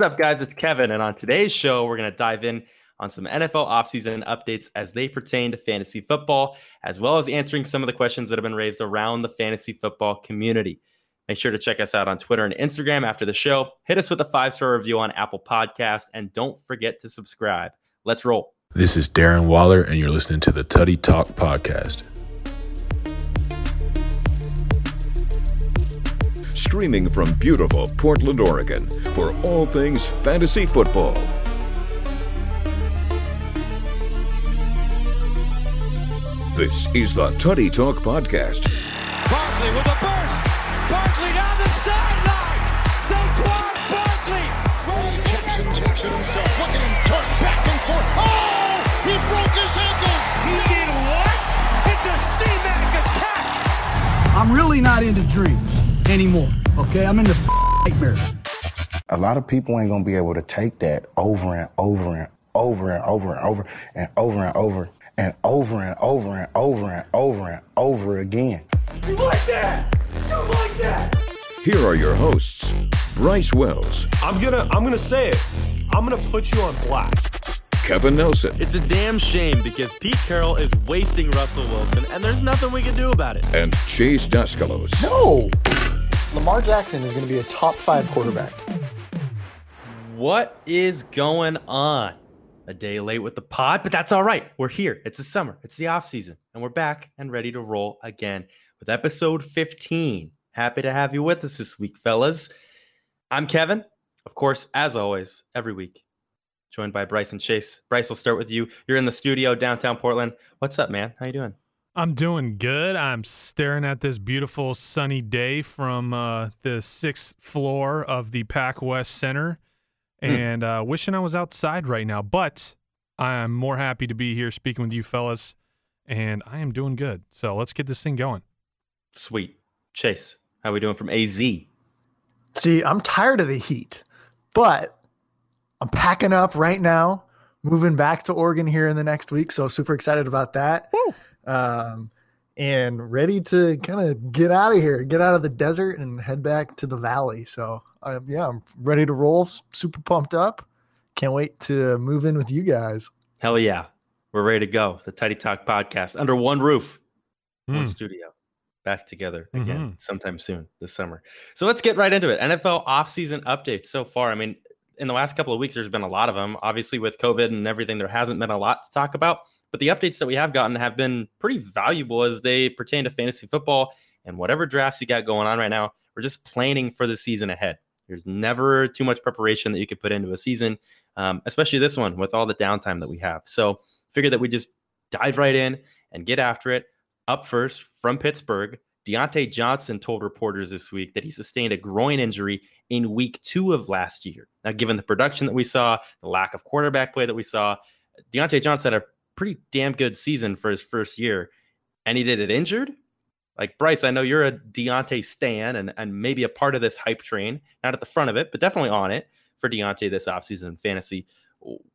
What's up, guys? It's Kevin, and on today's show, we're going to dive in on some NFL offseason updates as they pertain to fantasy football, as well as answering some of the questions that have been raised around the fantasy football community. Make sure to check us out on Twitter and Instagram after the show. Hit us with a five star review on Apple Podcast, and don't forget to subscribe. Let's roll. This is Darren Waller, and you're listening to the Tutty Talk Podcast. Streaming from beautiful Portland, Oregon, for all things fantasy football. This is the Tutty Talk Podcast. Barkley with a burst. Barkley down the sideline. Saquon Barkley. Jackson takes it himself. Look at him turn back and forth. Oh! He broke his ankles. He did what? It's a C-Mac attack. I'm really not into dreams anymore. Okay, I'm into nightmares. A lot of people ain't gonna be able to take that over and over and over and over and over and over and over and over and over and over and over and over again. You like that? You like that? Here are your hosts, Bryce Wells, I'm gonna I'm gonna say it. I'm gonna put you on blast. Kevin Nelson, It's a damn shame because Pete Carroll is wasting Russell Wilson, and there's nothing we can do about it. and Chase Daskalos. No! Lamar Jackson is going to be a top five quarterback. What is going on? A day late with the pod, but that's all right. We're here. It's the summer, it's the off season, and we're back and ready to roll again with episode 15. Happy to have you with us this week, fellas. I'm Kevin, of course, as always, every week, joined by Bryce and Chase. Bryce, will start with you. You're in the studio downtown Portland. What's up, man? How you doing? I'm doing good. I'm staring at this beautiful sunny day from uh, the sixth floor of the Pac West Center, and uh, wishing I was outside right now. But I'm more happy to be here speaking with you fellas, and I am doing good. So let's get this thing going. Sweet. Chase, how we doing from AZ? See, I'm tired of the heat, but I'm packing up right now, moving back to Oregon here in the next week. So super excited about that. Um, and ready to kind of get out of here, get out of the desert and head back to the valley. So uh, yeah, I'm ready to roll. Super pumped up. Can't wait to move in with you guys. Hell yeah. We're ready to go. The Tidy Talk podcast under one roof, one Mm. studio, back together again Mhm. sometime soon this summer. So let's get right into it. NFL offseason updates so far. I mean, in the last couple of weeks, there's been a lot of them. Obviously, with COVID and everything, there hasn't been a lot to talk about. But the updates that we have gotten have been pretty valuable as they pertain to fantasy football and whatever drafts you got going on right now. We're just planning for the season ahead. There's never too much preparation that you could put into a season, um, especially this one with all the downtime that we have. So, figure that we just dive right in and get after it. Up first from Pittsburgh, Diontae Johnson told reporters this week that he sustained a groin injury in week two of last year. Now, given the production that we saw, the lack of quarterback play that we saw, Diontae Johnson had a pretty damn good season for his first year, and he did it injured. Like Bryce, I know you're a Diontae stan and, and maybe a part of this hype train, not at the front of it, but definitely on it for Diontae this offseason fantasy.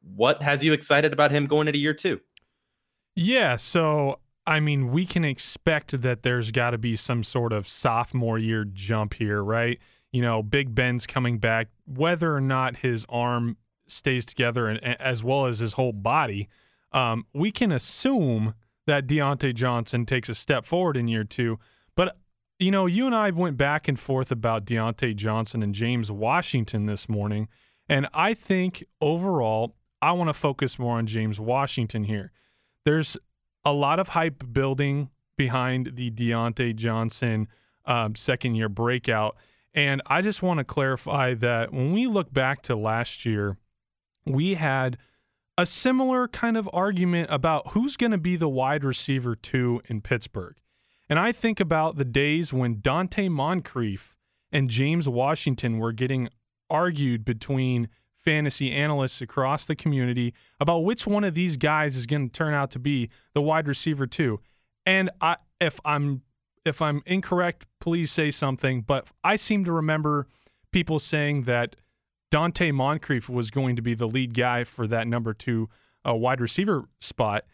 What has you excited about him going into year two? Yeah, so I mean, we can expect that there's got to be some sort of sophomore year jump here, right? You know, Big Ben's coming back, whether or not his arm stays together and- as well as his whole body, um, we can assume that Diontae Johnson takes a step forward in year two. But you know, you and I went back and forth about Diontae Johnson and James Washington this morning, and I think overall, I want to focus more on James Washington here. There's a lot of hype building behind the Diontae Johnson um, second year breakout. And I just want to clarify that when we look back to last year, we had a similar kind of argument about who's going to be the wide receiver two in Pittsburgh. And I think about the days when Donte Moncrief and James Washington were getting argued between fantasy analysts across the community about which one of these guys is going to turn out to be the wide receiver two. And I, if I'm if I'm incorrect, please say something. But I seem to remember people saying that Donte Moncrief was going to be the lead guy for that number two uh, wide receiver spot,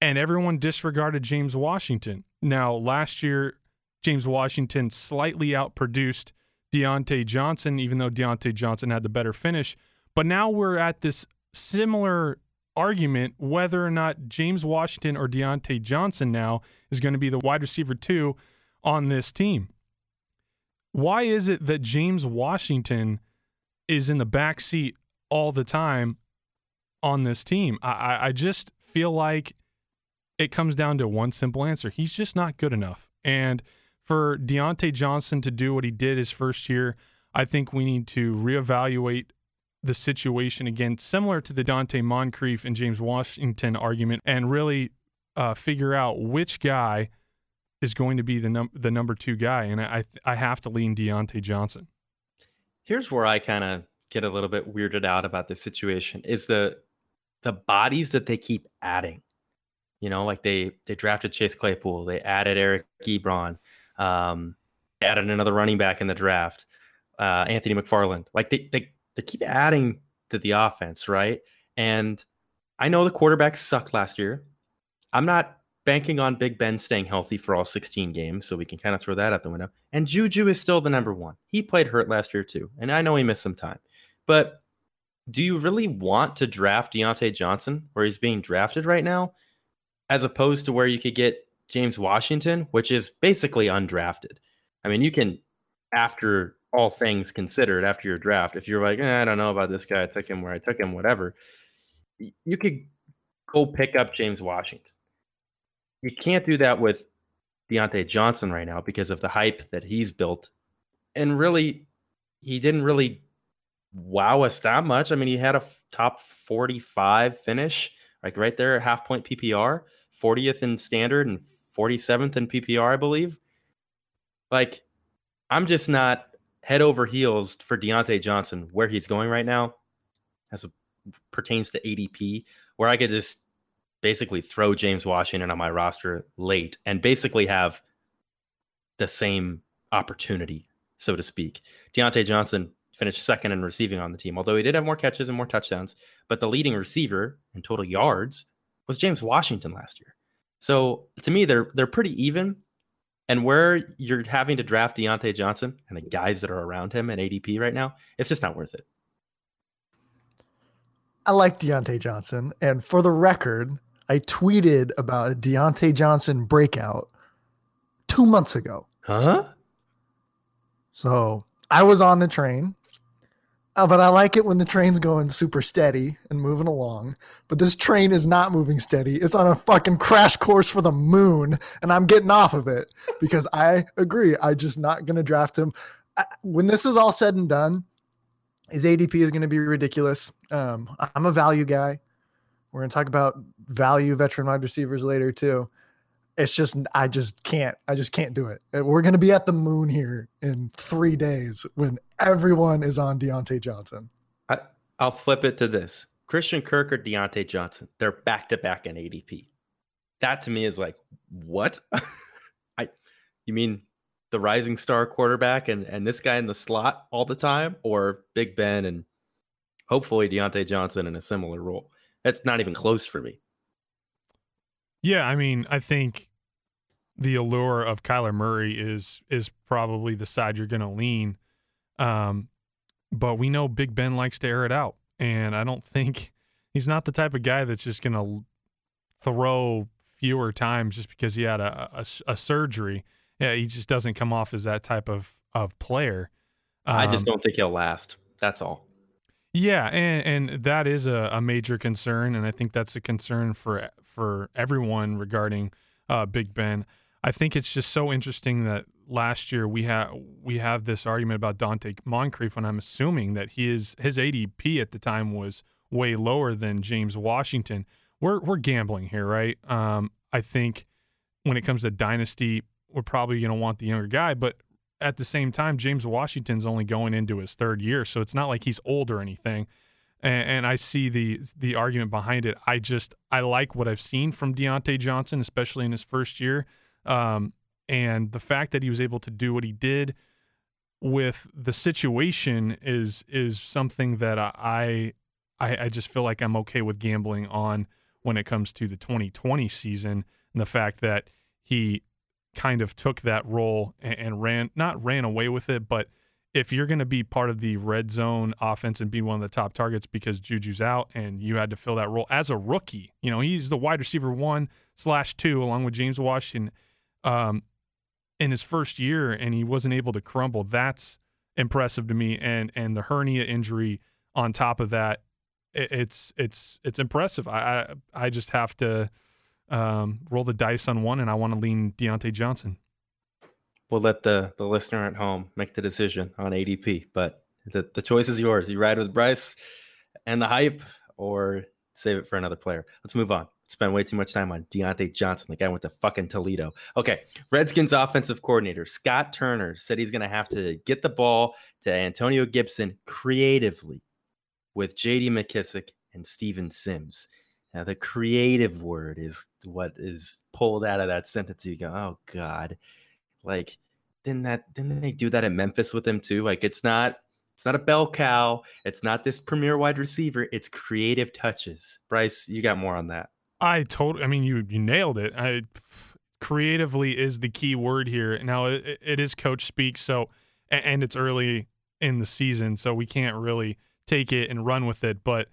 and everyone disregarded James Washington. Now, last year, James Washington slightly outproduced Diontae Johnson, even though Diontae Johnson had the better finish. But now we're at this similar argument whether or not James Washington or Diontae Johnson now is going to be the wide receiver two on this team. Why is it that James Washington is in the back seat all the time on this team? I, I just feel like it comes down to one simple answer. He's just not good enough. And for Diontae Johnson to do what he did his first year, I think we need to reevaluate the situation again, similar to the Donte Moncrief and James Washington argument, and really uh, figure out which guy is going to be the num- the number two guy. And I I have to lean Diontae Johnson. Here's where I kind of get a little bit weirded out about this situation is the the bodies that they keep adding. You know, like they they drafted Chase Claypool, they added Eric Ebron, um, added another running back in the draft, uh, Anthony McFarland. Like they they they keep adding to the offense, right? And I know the quarterbacks sucked last year. I'm not banking on Big Ben staying healthy for all 16 games, so we can kind of throw that out the window. And Juju is still the number one. He played hurt last year too, and I know he missed some time. But do you really want to draft Diontae Johnson where he's being drafted right now, as opposed to where you could get James Washington, which is basically undrafted? I mean, you can, after all things considered, after your draft, if you're like, eh, I don't know about this guy, I took him where I took him, whatever, you could go pick up James Washington you can't do that with Diontae Johnson right now because of the hype that he's built. And really, he didn't really wow us that much. I mean, he had a top 45 finish, like right there, at half point PPR, 40th in standard and 47th in PPR, I believe. Like, I'm just not head over heels for Diontae Johnson where he's going right now, as pertains to ADP, where I could just basically throw James Washington on my roster late and basically have the same opportunity, so to speak. Diontae Johnson finished second in receiving on the team, although he did have more catches and more touchdowns. But the leading receiver in total yards was James Washington last year. So to me, they're they're pretty even. And where you're having to draft Diontae Johnson and the guys that are around him at ADP right now, it's just not worth it. I like Diontae Johnson. And for the record, I tweeted about a Diontae Johnson breakout two months ago. Huh? So I was on the train, uh, but I like it when the train's going super steady and moving along. But this train is not moving steady. It's on a fucking crash course for the moon, and I'm getting off of it because I agree. I just not going to draft him. I, when this is all said and done, his ADP is going to be ridiculous. Um, I'm a value guy. We're going to talk about value veteran wide receivers later too. It's just I just can't. I just can't do it. We're going to be at the moon here in three days when everyone is on Diontae Johnson. I, I'll flip it to this: Christian Kirk or Diontae Johnson. They're back to back in ADP. That to me is like what? I you mean the rising star quarterback and and this guy in the slot all the time, or Big Ben and hopefully Diontae Johnson in a similar role? That's not even close for me. Yeah, I mean, I think the allure of Kyler Murray is is probably the side you're going to lean. Um, but we know Big Ben likes to air it out, and I don't think he's not the type of guy that's just going to throw fewer times just because he had a, a, a, surgery. Yeah, he just doesn't come off as that type of of player. Um, I just um, don't think he'll last. That's all. Yeah, and, and that is a, a major concern, and I think that's a concern for for everyone regarding uh, Big Ben. I think it's just so interesting that last year we have we have this argument about Donte Moncrief, and I'm assuming that his his ADP at the time was way lower than James Washington. We're we're gambling here, right? Um, I think when it comes to dynasty, we're probably going to want the younger guy, but at the same time, James Washington's only going into his third year, so it's not like he's old or anything. And, and, I see the the argument behind it. I just I like what I've seen from Diontae Johnson, especially in his first year, um, and the fact that he was able to do what he did with the situation is is something that I I, I just feel like I'm okay with gambling on when it comes to the 2020 season and the fact that he kind of took that role and, and ran not ran away with it, but if you're going to be part of the red zone offense and be one of the top targets because Juju's out and you had to fill that role as a rookie, you know, he's the wide receiver one slash two along with James Washington um, in his first year and he wasn't able to crumble. That's impressive to me. And, and the hernia injury on top of that, it, it's, it's, it's impressive. I, I, I just have to um, roll the dice on one and I want to lean Diontae Johnson we'll let the the listener at home make the decision on ADP. But the, the choice is yours. You ride with Bryce and the hype, or save it for another player. Let's move on. Spend way too much time on Diontae Johnson. The guy went to fucking Toledo. Okay, Redskins offensive coordinator Scott Turner said he's going to have to get the ball to Antonio Gibson creatively with J.D. McKissic and Steven Sims. Now, the creative word is what is pulled out of that sentence. You go, oh God, like didn't that didn't they do that at Memphis with him too? Like it's not it's not a bell cow. It's not this premier wide receiver. It's creative touches. Bryce, you got more on that. I told. I mean, you you nailed it. I creatively is the key word here. Now it, it is coach speak. So and it's early in the season, so we can't really take it and run with it. But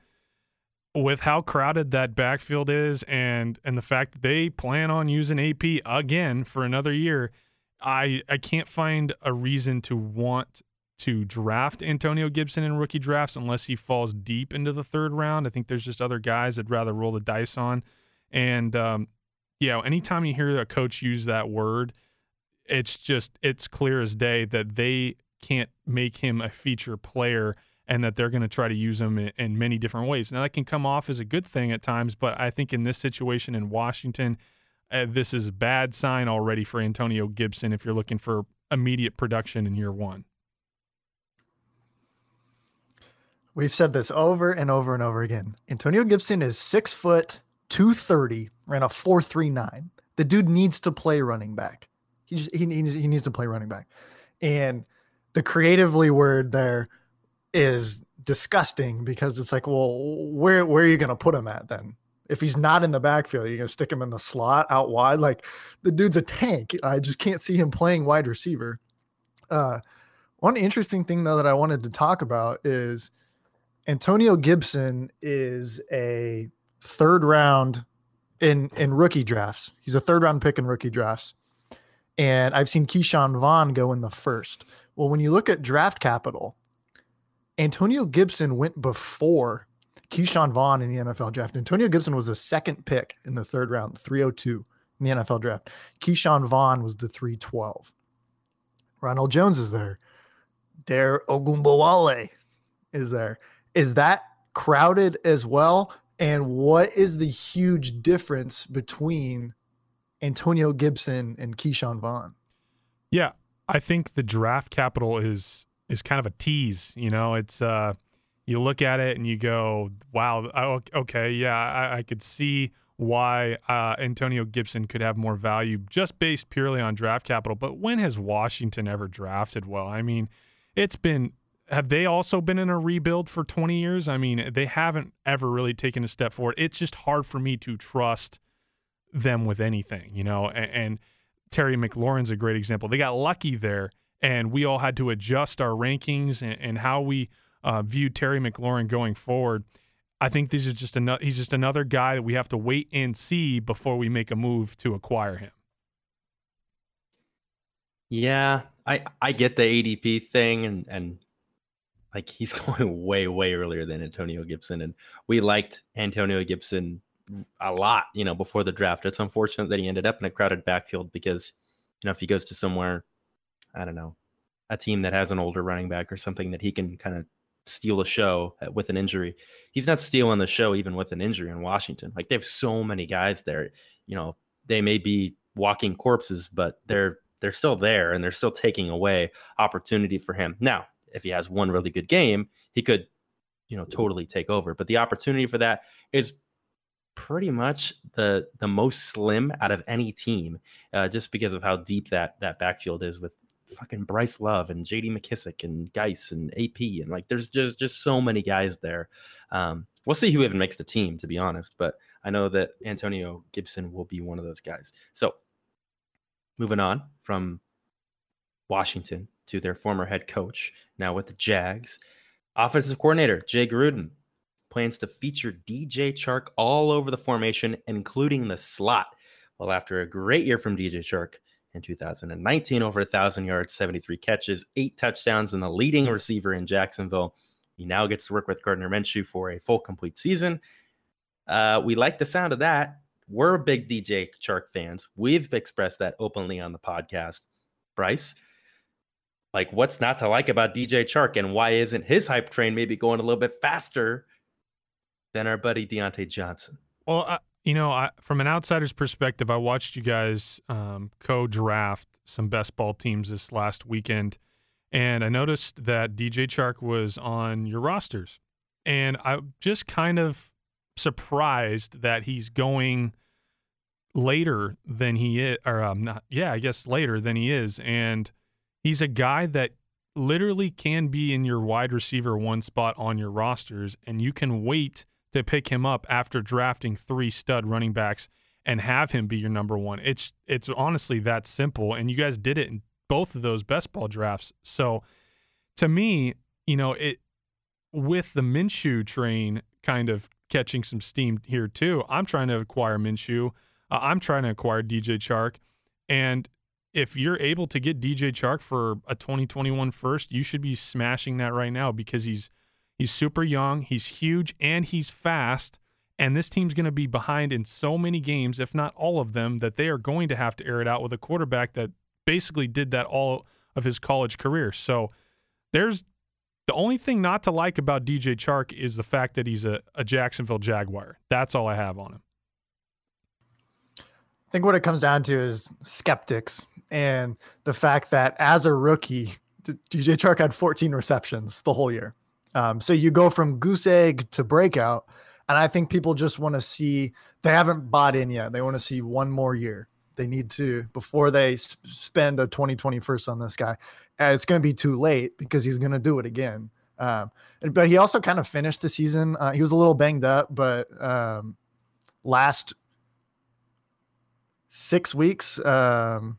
with how crowded that backfield is, and and the fact that they plan on using AP again for another year I I can't find a reason to want to draft Antonio Gibson in rookie drafts unless he falls deep into the third round. I think there's just other guys I'd rather roll the dice on. And um, yeah, anytime you hear a coach use that word, it's just it's clear as day that they can't make him a feature player and that they're going to try to use him in, in many different ways. Now that can come off as a good thing at times, but I think in this situation in Washington uh, this is a bad sign already for Antonio Gibson if you're looking for immediate production in year one. We've said this over and over and over again. Antonio Gibson is six foot, 230, ran a 439. The dude needs to play running back. He, just, he, needs, he needs to play running back. And the creatively word there is disgusting because it's like, well, where, where are you going to put him at then? If he's not in the backfield, you're gonna stick him in the slot out wide. Like the dude's a tank. I just can't see him playing wide receiver. Uh, one interesting thing though that I wanted to talk about is Antonio Gibson is a third round in in rookie drafts. He's a third round pick in rookie drafts. And I've seen Ke'Shawn Vaughn go in the first. Well, when you look at draft capital, Antonio Gibson went before Ke'Shawn Vaughn in the NFL draft. Antonio Gibson was the second pick in the third round, 302 in the NFL draft. Ke'Shawn Vaughn was the 312. Ronald Jones is there. Dare Ogunbowale is there. Is that crowded as well? And what is the huge difference between Antonio Gibson and Ke'Shawn Vaughn? Yeah, I think the draft capital is is kind of a tease. You know, it's uh you look at it and you go, wow, okay, yeah, I, I could see why uh, Antonio Gibson could have more value just based purely on draft capital. But when has Washington ever drafted well? I mean, it's been. Have they also been in a rebuild for 20 years? I mean, they haven't ever really taken a step forward. It's just hard for me to trust them with anything, you know. And, and Terry McLaurin's a great example. They got lucky there, and we all had to adjust our rankings and, and how we uh, view Terry McLaurin going forward. I think this is just another. He's just another guy that we have to wait and see before we make a move to acquire him. Yeah, I I get the ADP thing, and and like he's going way way earlier than Antonio Gibson, and we liked Antonio Gibson a lot, you know, before the draft. It's unfortunate that he ended up in a crowded backfield because, you know, if he goes to somewhere, I don't know, a team that has an older running back or something that he can kind of steal a show with an injury. He's not stealing the show even with an injury in Washington. Like they have so many guys there. You know, they may be walking corpses, but they're they're still there and they're still taking away opportunity for him. Now, if he has one really good game, he could, you know, totally take over. But the opportunity for that is pretty much the the most slim out of any team, uh, just because of how deep that that backfield is with fucking Bryce Love and J.D. McKissic and Guice and AP and like there's just just so many guys there. Um, we'll see who even makes the team, to be honest. But I know that Antonio Gibson will be one of those guys. So moving on from Washington to their former head coach, now with the Jags. Offensive coordinator Jay Gruden plans to feature DJ Chark all over the formation, including the slot. Well, after a great year from DJ Chark in 2019, over 1,000 yards, 73 catches, eight touchdowns, and the leading receiver in Jacksonville, he now gets to work with Gardner Minshew for a full complete season. Uh, we like the sound of that. We're big DJ Chark fans. We've expressed that openly on the podcast. Bryce, like what's not to like about DJ Chark and why isn't his hype train maybe going a little bit faster than our buddy Diontae Johnson? Well, I, you know, I, from an outsider's perspective, I watched you guys um, co-draft some best ball teams this last weekend, and I noticed that DJ Chark was on your rosters, and I'm just kind of surprised that he's going later than he is, or um, not, yeah, I guess later than he is, and he's a guy that literally can be in your wide receiver one spot on your rosters, and you can wait to pick him up after drafting three stud running backs and have him be your number one. It's it's honestly that simple, and you guys did it in both of those best ball drafts. So to me, you know, it with the Minshew train kind of catching some steam here too. I'm trying to acquire Minshew. Uh, I'm trying to acquire DJ Chark, and if you're able to get DJ Chark for a 2021 first, you should be smashing that right now because he's he's super young, he's huge, and he's fast. And this team's going to be behind in so many games, if not all of them, that they are going to have to air it out with a quarterback that basically did that all of his college career. So there's the only thing not to like about DJ Chark is the fact that he's a, a Jacksonville Jaguar. That's all I have on him. I think what it comes down to is skeptics and the fact that as a rookie, DJ Chark had 14 receptions the whole year. Um, so you go from goose egg to breakout. And I think people just want to see, they haven't bought in yet. They want to see one more year. They need to, before they sp- spend a 2020 first on this guy. And it's going to be too late because he's going to do it again. Um, but he also kind of finished the season. Uh, he was a little banged up, but um, last six weeks, um,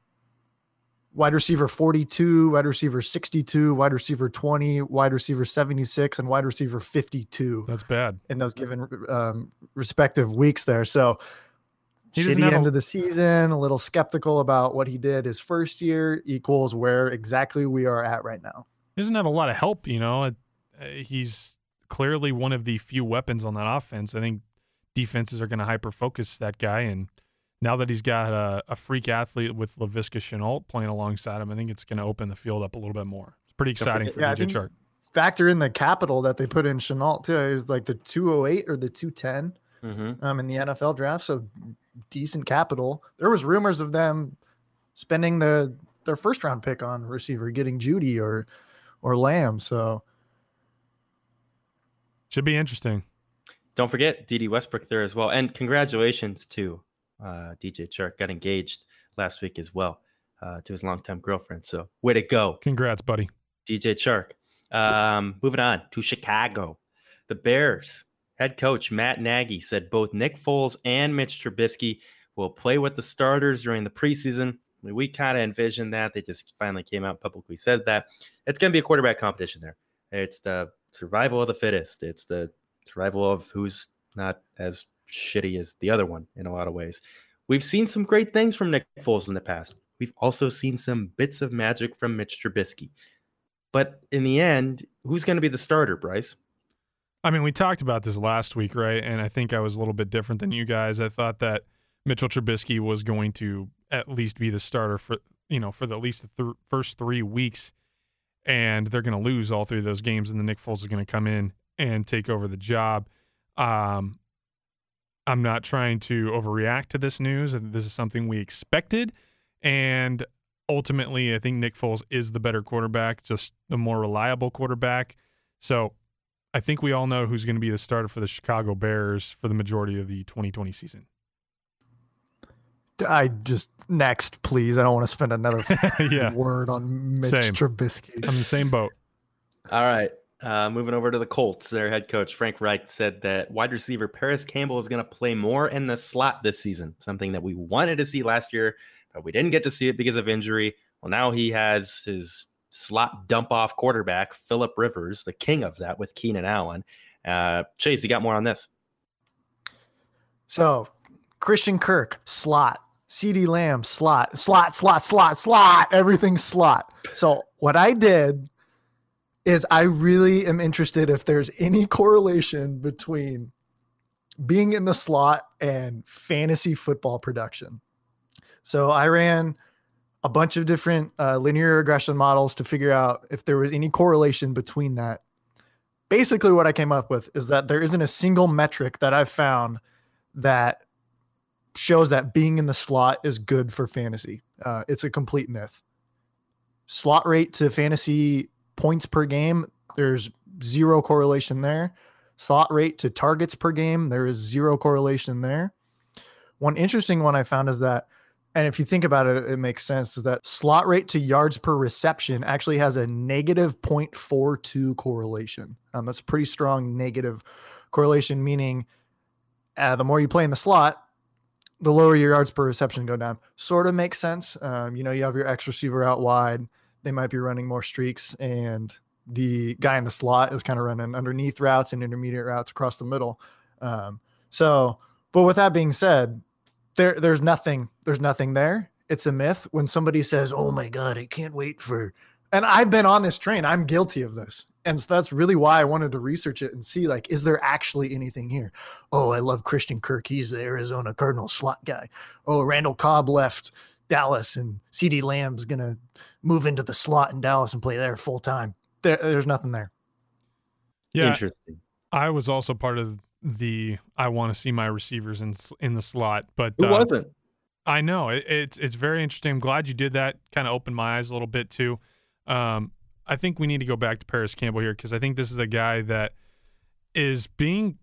wide receiver 42, wide receiver 62, wide receiver 20, wide receiver 76, and wide receiver 52. That's bad in those given um, respective weeks there. So He shitty end a- of the season, a little skeptical about what he did his first year equals where exactly we are at right now. He doesn't have a lot of help, you know. Uh, he's clearly one of the few weapons on that offense. I think defenses are going to hyper focus that guy, and now that he's got a, a freak athlete with Laviska Shenault playing alongside him, I think it's going to open the field up a little bit more. It's pretty exciting forget- for Yeah, I DJ Chark. Factor in the capital that they put in Shenault too is like the 208 or the 210 Mm-hmm. um, in the NFL draft. So decent capital. There was rumors of them spending the their first round pick on receiver, getting Jeudy or or Lamb. So Should be interesting. Don't forget Dede Westbrook there as well. And congratulations to uh, DJ Chark. Got engaged last week as well uh, to his longtime girlfriend. So way to go. Congrats, buddy. DJ Chark. Um, moving on to Chicago. The Bears head coach Matt Nagy said both Nick Foles and Mitch Trubisky will play with the starters during the preseason. I mean, we kind of envisioned that. They just finally came out publicly said that. It's going to be a quarterback competition there. It's the survival of the fittest. It's the survival of who's not as shitty as the other one in a lot of ways. We've seen some great things from Nick Foles in the past. We've also seen some bits of magic from Mitch Trubisky. But in the end, who's going to be the starter, Bryce? I mean, we talked about this last week, right? And I think I was a little bit different than you guys. I thought that Mitchell Trubisky was going to at least be the starter for you know for the, at least the th- first three weeks, and they're going to lose all three of those games, and the Nick Foles is going to come in and take over the job. Um, I'm not trying to overreact to this news. This is something we expected, and ultimately, I think Nick Foles is the better quarterback, just the more reliable quarterback. So I think we all know who's going to be the starter for the Chicago Bears for the majority of the 2020 season. I just next, please. I don't want to spend another Yeah. word on Mitch Same. Trubisky. I'm the same boat. All right. Uh, moving over to the Colts, their head coach Frank Reich said that wide receiver Parris Campbell is going to play more in the slot this season, something that we wanted to see last year, but we didn't get to see it because of injury. Well, now he has his slot dump off quarterback, Philip Rivers, the king of that with Keenan Allen. Uh, Chase, you got more on this? So Christian Kirk, slot. CeeDee Lamb, slot, slot, slot, slot, slot, everything slot. So what I did is I really am interested if there's any correlation between being in the slot and fantasy football production. So I ran a bunch of different uh, linear regression models to figure out if there was any correlation between that. Basically, what I came up with is that there isn't a single metric that I've found that shows that being in the slot is good for fantasy. Uh, it's a complete myth. Slot rate to fantasy points per game, there's zero correlation there. Slot rate to targets per game, there is zero correlation there. One interesting one I found is that, and if you think about it, it makes sense, is that slot rate to yards per reception actually has a negative 0.42 correlation. Um, that's a pretty strong negative correlation, meaning uh, the more you play in the slot, the lower your yards per reception go down. Sort of makes sense. Um, you know, you have your X receiver out wide they might be running more streaks and the guy in the slot is kind of running underneath routes and intermediate routes across the middle. Um, so, but with that being said, there there's nothing there's nothing there. It's a myth. When somebody says, "Oh my god, I can't wait for," and I've been on this train, I'm guilty of this, and so that's really why I wanted to research it and see like, is there actually anything here? Oh, I love Christian Kirk. He's the Arizona Cardinals slot guy. Oh, Randall Cobb left Dallas and CeeDee Lamb's gonna move into the slot in Dallas and play there full time. There, there's nothing there. Yeah, Interesting. I was also part of the I want to see my receivers in in the slot, but Who uh, wasn't? I know it, it's it's very interesting. I'm glad you did that. Kind of opened my eyes a little bit too. Um, I think we need to go back to Parris Campbell here because I think this is the guy that is being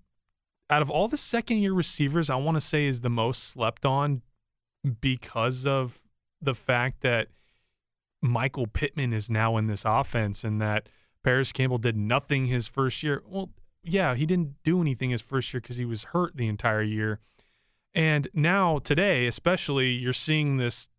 out of all the second year receivers. I want to say is the most slept on because of the fact that Michael Pittman is now in this offense and that Parris Campbell did nothing his first year. Well, yeah, he didn't do anything his first year because he was hurt the entire year. And now today, especially, you're seeing this.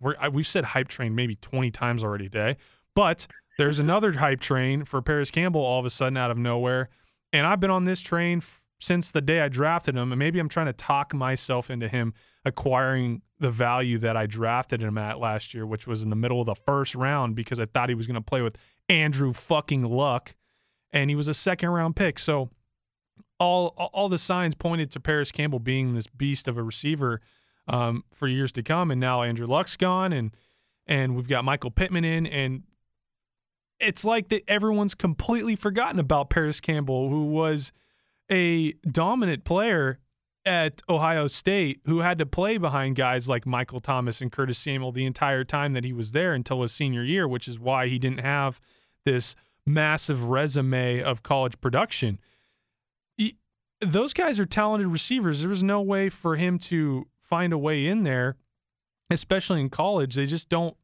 We're, we've said hype train maybe 20 times already today, but there's another hype train for Parris Campbell all of a sudden out of nowhere. And I've been on this train since the day I drafted him. And maybe I'm trying to talk myself into him acquiring the value that I drafted him at last year, which was in the middle of the first round because I thought he was going to play with Andrew fucking Luck, and he was a second round pick. So all all the signs pointed to Parris Campbell being this beast of a receiver um, for years to come, and now Andrew Luck's gone, and and we've got Michael Pittman in, and it's like that everyone's completely forgotten about Parris Campbell, who was a dominant player at Ohio State who had to play behind guys like Michael Thomas and Curtis Samuel the entire time that he was there until his senior year, which is why he didn't have this massive resume of college production. He, those guys are talented receivers. There was no way for him to find a way in there, especially in college. They just don't.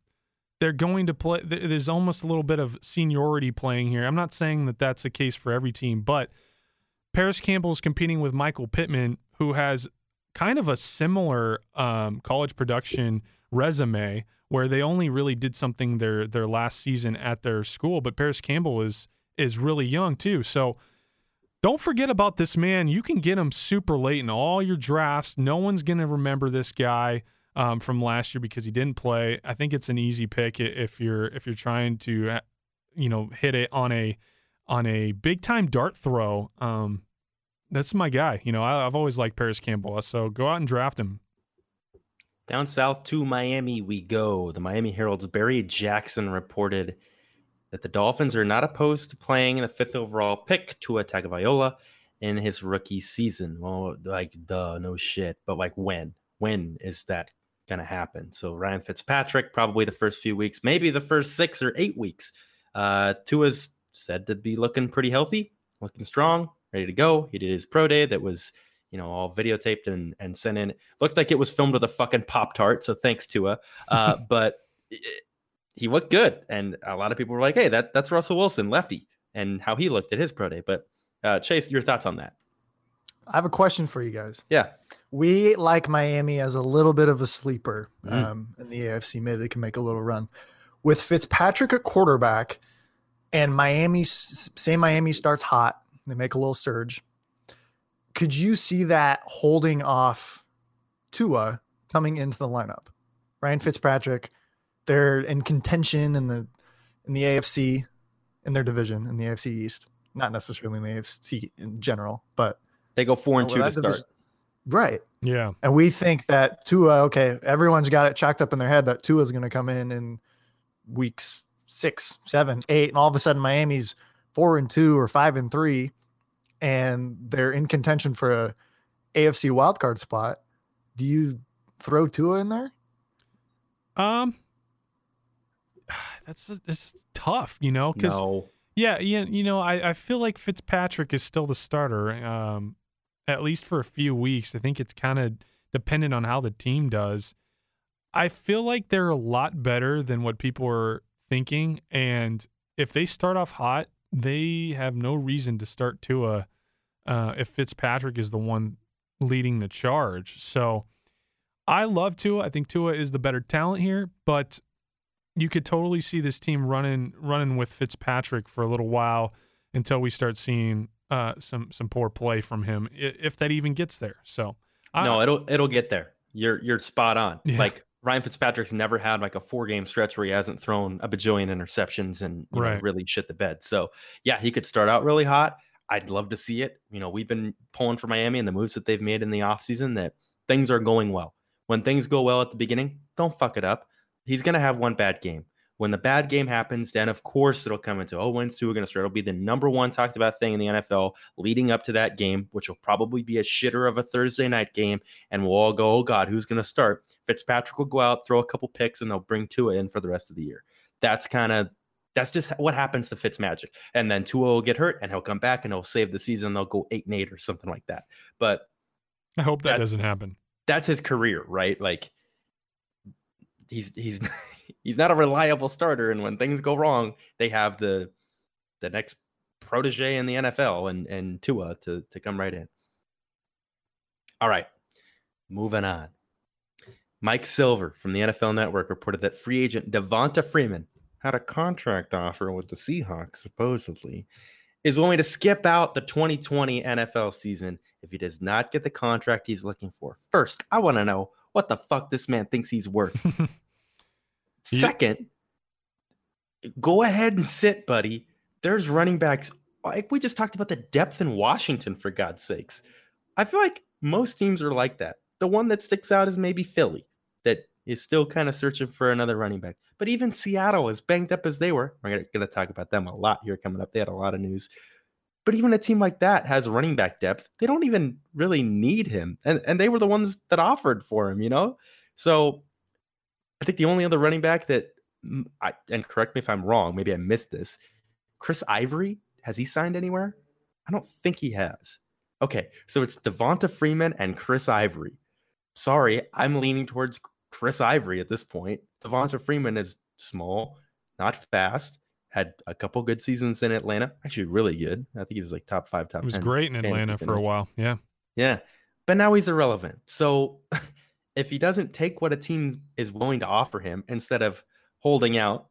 They're going to play. There's almost a little bit of seniority playing here. I'm not saying that that's the case for every team, but Parris Campbell is competing with Michael Pittman, who has kind of a similar um, college production resume where they only really did something their their last season at their school. But Parris Campbell is is really young too, so don't forget about this man. You can get him super late in all your drafts. No one's gonna remember this guy um, from last year because he didn't play. I think it's an easy pick if you're if you're trying to uh, you know hit it on a on a big time dart throw. Um, that's my guy. You know, I, have always liked Parris Campbell, so go out and draft him. Down south to Miami we go. The Miami Herald's Barry Jackson reported that the Dolphins are not opposed to playing the fifth overall pick Tua Tagovailoa in his rookie season. Well, like duh, no shit. But like when? When is that gonna happen? So Ryan Fitzpatrick, probably the first few weeks, maybe the first six or eight weeks. Uh, Tua's said to be looking pretty healthy, looking strong, ready to go. He did his pro day that was, you know, all videotaped and and sent in. Looked like it was filmed with a fucking pop tart. So thanks Tua. Uh, but it, he looked good, and a lot of people were like, "Hey, that that's Russell Wilson, lefty," and how he looked at his pro day. But uh, Chase, your thoughts on that? I have a question for you guys. Yeah. We like Miami as a little bit of a sleeper mm. um, in the AFC. Maybe they can make a little run. with Fitzpatrick at quarterback and Miami, say Miami starts hot, they make a little surge. Could you see that holding off Tua coming into the lineup? Ryan Fitzpatrick, they're in contention in the in the AFC in their division in the AFC East. Not necessarily in the AFC in general, but they go four and oh, two to start. Right. Yeah. And we think that Tua, okay, everyone's got it chalked up in their head that Tua is going to come in in weeks six, seven, eight, and all of a sudden Miami's four and two or five and three, and they're in contention for a AFC wildcard spot. Do you throw Tua in there? Um, that's it's tough, you know, because no. yeah, yeah, you know, I I feel like Fitzpatrick is still the starter, um, at least for a few weeks. I think it's kind of dependent on how the team does. I feel like they're a lot better than what people are thinking. And if they start off hot, they have no reason to start Tua uh, if Fitzpatrick is the one leading the charge. So I love Tua. I think Tua is the better talent here, but you could totally see this team running running with Fitzpatrick for a little while until we start seeing uh, some some poor play from him, if that even gets there. So I, no, it'll it'll get there. You're you're spot on. Yeah. Like Ryan Fitzpatrick's never had like a four game stretch where he hasn't thrown a bajillion interceptions and right. know, really shit the bed. So yeah, he could start out really hot. I'd love to see it. You know, we've been pulling for Miami and the moves that they've made in the offseason that things are going well. When things go well at the beginning, don't fuck it up. He's going to have one bad game. When the bad game happens, then of course it'll come into oh, when's Tua going to start? It'll be the number one talked about thing in the NFL leading up to that game, which will probably be a shitter of a Thursday night game. And we'll all go, oh God, who's going to start? Fitzpatrick will go out, throw a couple picks, and they'll bring Tua in for the rest of the year. That's kind of that's just what happens to Fitz magic. And then Tua will get hurt and he'll come back and he'll save the season. They'll go eight and eight or something like that. But I hope that doesn't happen. That's his career, right? Like he's he's he's not a reliable starter, and when things go wrong, they have the the next protege in the NFL and and Tua to to come right in. All right, moving on. Mike Silver from the NFL Network reported that free agent Devonta Freeman had a contract offer with the Seahawks, supposedly, is willing to skip out the 2020 NFL season if he does not get the contract he's looking for. First, I want to know what the fuck this man thinks he's worth. Second, go ahead and sit, buddy. There's running backs. Like we just talked about the depth in Washington, for God's sakes. I feel like most teams are like that. The one that sticks out is maybe Philly, that is still kind of searching for another running back. But even Seattle, as banged up as they were, we're going to talk about them a lot here coming up. They had a lot of news. But even a team like that has running back depth. They don't even really need him. And, and they were the ones that offered for him, you know? So I think the only other running back that, I, and correct me if I'm wrong, maybe I missed this. Chris Ivory, has he signed anywhere? I don't think he has. Okay, so it's Devonta Freeman and Chris Ivory. Sorry, I'm leaning towards Chris Ivory at this point. Devonta Freeman is small, not fast, had a couple good seasons in Atlanta. Actually, really good. I think he was like top five, top. He was 10, great in Atlanta for a while. Yeah, yeah, but now he's irrelevant. So if he doesn't take what a team is willing to offer him instead of holding out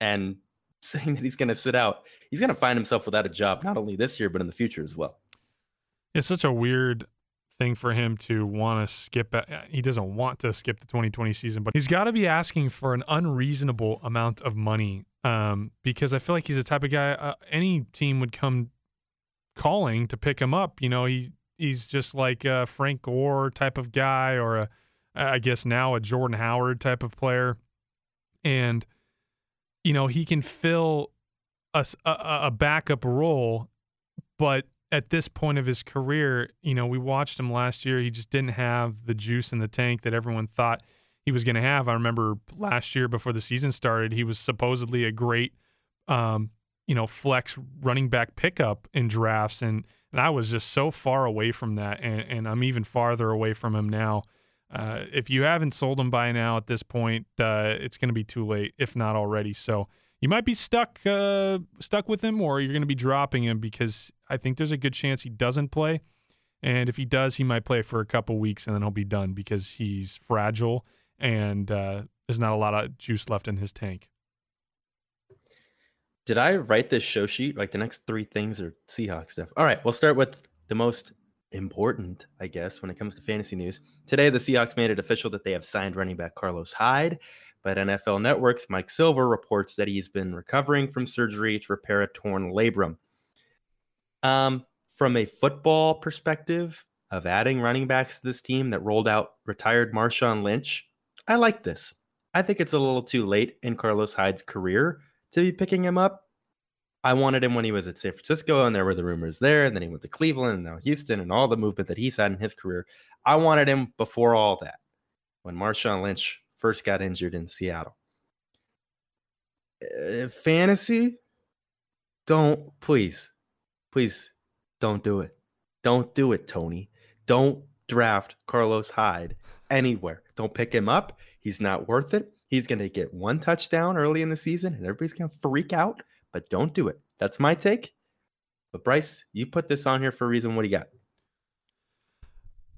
and saying that he's going to sit out, he's going to find himself without a job, not only this year, but in the future as well. It's such a weird thing for him to want to skip. He doesn't want to skip the 2020 season, but he's got to be asking for an unreasonable amount of money um, because I feel like he's the type of guy uh, any team would come calling to pick him up. You know, he he's just like a Frank Gore type of guy or a I guess now a Jordan Howard type of player, and you know he can fill a, a, a backup role, but at this point of his career, you know, we watched him last year. He just didn't have the juice in the tank that everyone thought he was going to have. I remember last year before the season started, he was supposedly a great, um, you know, flex running back pickup in drafts, and and I was just so far away from that, and, and I'm even farther away from him now. Uh, if you haven't sold them by now at this point, uh, it's going to be too late, if not already. So you might be stuck uh, stuck with him, or you're going to be dropping him because I think there's a good chance he doesn't play. And if he does, he might play for a couple weeks and then he'll be done because he's fragile and uh, there's not a lot of juice left in his tank. Did I write this show sheet? Like the next three things are Seahawks stuff. All right, we'll start with the most important, I guess, when it comes to fantasy news. Today, the Seahawks made it official that they have signed running back Carlos Hyde. But NFL Network's Mike Silver reports that he's been recovering from surgery to repair a torn labrum. Um, from a football perspective of adding running backs to this team that rolled out retired Marshawn Lynch, I like this. I think it's a little too late in Carlos Hyde's career to be picking him up. I wanted him when he was at San Francisco, and there were the rumors there, and then he went to Cleveland and now Houston, and all the movement that he's had in his career. I wanted him before all that, when Marshawn Lynch first got injured in Seattle. Uh, fantasy, don't please, please don't do it. Don't do it, Tony. Don't draft Carlos Hyde anywhere. Don't pick him up. He's not worth it. He's going to get one touchdown early in the season and everybody's going to freak out, but don't do it. That's my take. But Bryce, you put this on here for a reason. What do you got?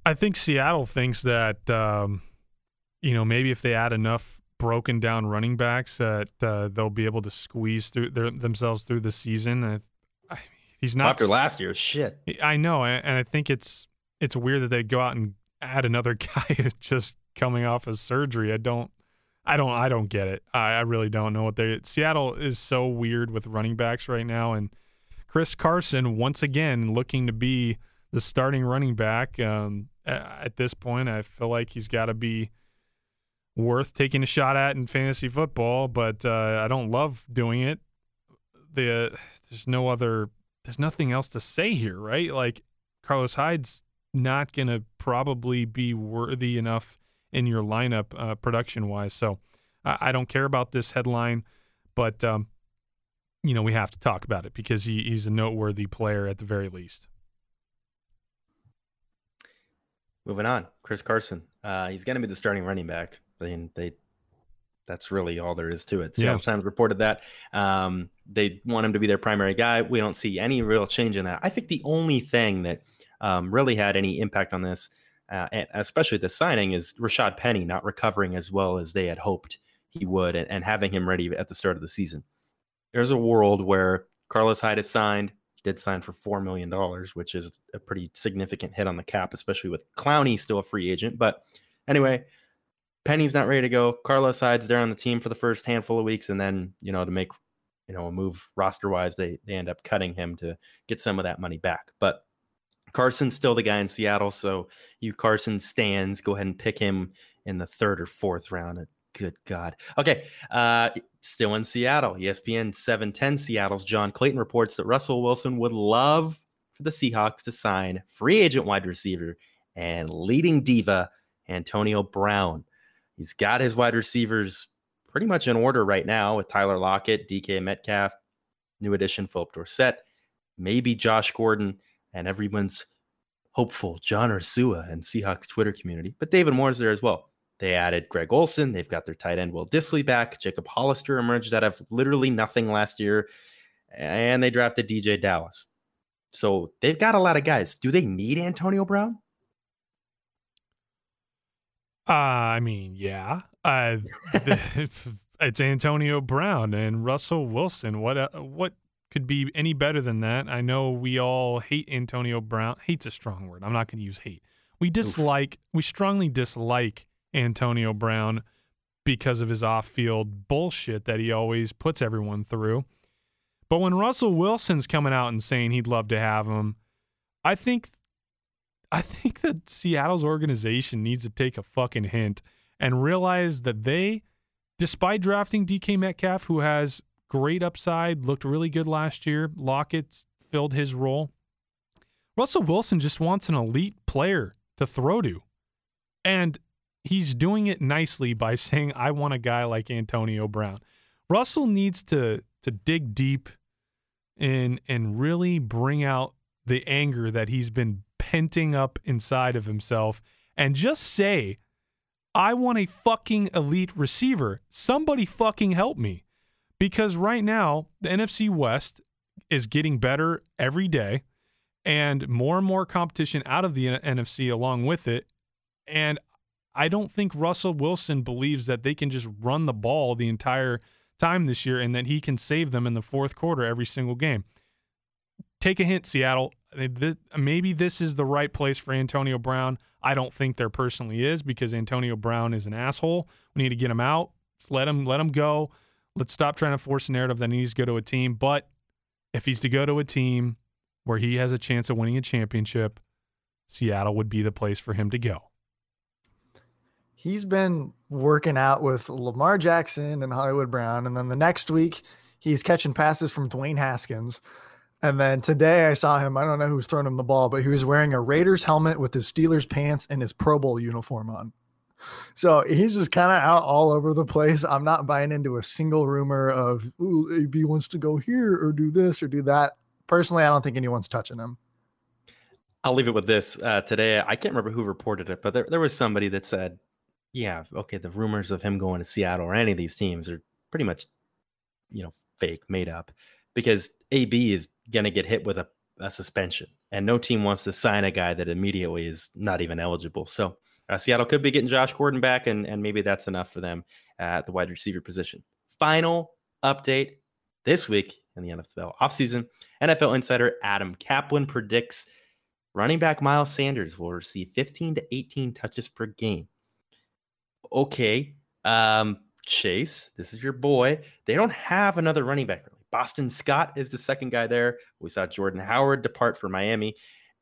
I think Seattle thinks that, um, you know, maybe if they add enough broken down running backs that uh, they'll be able to squeeze through their, themselves through the season. I, I, he's not after last year. Shit. I know, and I think it's it's weird that they go out and add another guy just coming off of surgery. I don't I don't I don't get it. I, I really don't know what they Seattle is so weird with running backs right now and Chris Carson once again looking to be the starting running back um, at this point. I feel like he's got to be worth taking a shot at in fantasy football, but uh, I don't love doing it. The uh, there's no other there's nothing else to say here, right? Like Carlos Hyde's not going to probably be worthy enough in your lineup uh, production wise. So I, I, don't care about this headline, but um, you know we have to talk about it because he, he's a noteworthy player at the very least. Moving on, Chris Carson. Uh, he's going to be the starting running back. I mean, they that's really all there is to it. Yeah. Times reported that um, they want him to be their primary guy. We don't see any real change in that. I think the only thing that um, really had any impact on this uh, and especially the signing, is Rashad Penny not recovering as well as they had hoped he would, and, and having him ready at the start of the season. There's a world where Carlos Hyde is signed. Did sign for four million dollars, which is a pretty significant hit on the cap, especially with Clowney still a free agent. But anyway, Penny's not ready to go. Carlos Hyde's there on the team for the first handful of weeks, and then you know to make you know a move roster wise, they they end up cutting him to get some of that money back. But Carson's still the guy in Seattle, so you Carson stands. Go ahead and pick him in the third or fourth round. Good God. Okay, uh, still in Seattle. ESPN 710 Seattle's John Clayton reports that Russell Wilson would love for the Seahawks to sign free agent wide receiver and leading diva Antonio Brown. He's got his wide receivers pretty much in order right now with Tyler Lockett, DK Metcalf, new addition Phillip Dorsett, maybe Josh Gordon and everyone's hopeful John Ursua and Seahawks Twitter community. But David Moore's there as well. They added Greg Olsen. They've got their tight end Will Dissly back. Jacob Hollister emerged out of literally nothing last year. And they drafted DeeJay Dallas. So they've got a lot of guys. Do they need Antonio Brown? Uh, I mean, yeah. Uh, it's Antonio Brown and Russell Wilson. What uh, what could be any better than that. I know we all hate Antonio Brown. Hate's a strong word. I'm not going to use hate. We dislike, Oof. we strongly dislike Antonio Brown because of his off field bullshit that he always puts everyone through. But when Russell Wilson's coming out and saying he'd love to have him, I think I think that Seattle's organization needs to take a fucking hint and realize that they, despite drafting DK Metcalf, who has great upside, looked really good last year. Lockett filled his role. Russell Wilson just wants an elite player to throw to. And he's doing it nicely by saying, I want a guy like Antonio Brown. Russell needs to to dig deep and and really bring out the anger that he's been penting up inside of himself and just say, I want a fucking elite receiver. Somebody fucking help me because right now the NFC West is getting better every day and more and more competition out of the NFC along with it. And I don't think Russell Wilson believes that they can just run the ball the entire time this year and that he can save them in the fourth quarter every single game. Take a hint, Seattle. Maybe this is the right place for Antonio Brown. I don't think there personally is because Antonio Brown is an asshole. We need to get him out. Let him let him go. Let's stop trying to force a narrative that he needs to go to a team. But if he's to go to a team where he has a chance of winning a championship, Seattle would be the place for him to go. He's been working out with Lamar Jackson and Hollywood Brown. And then the next week, he's catching passes from Dwayne Haskins. And then today I saw him. I don't know who's throwing him the ball, but he was wearing a Raiders helmet with his Steelers pants and his Pro Bowl uniform on. So he's just kind of out all over the place. I'm not buying into a single rumor of, ooh, AB wants to go here or do this or do that. Personally, I don't think anyone's touching him. I'll leave it with this. Uh, today, I can't remember who reported it, but there, there was somebody that said, yeah, okay, the rumors of him going to Seattle or any of these teams are pretty much, you know, fake, made up because AB is going to get hit with a, a suspension and no team wants to sign a guy that immediately is not even eligible. So uh, Seattle could be getting Josh Gordon back, and, and maybe that's enough for them at the wide receiver position. Final update this week in the NFL offseason. NFL insider Adam Caplan predicts running back Miles Sanders will receive 15 to 18 touches per game. Okay, um, Chase, this is your boy. They don't have another running back really. Boston Scott is the second guy there. We saw Jordan Howard depart for Miami.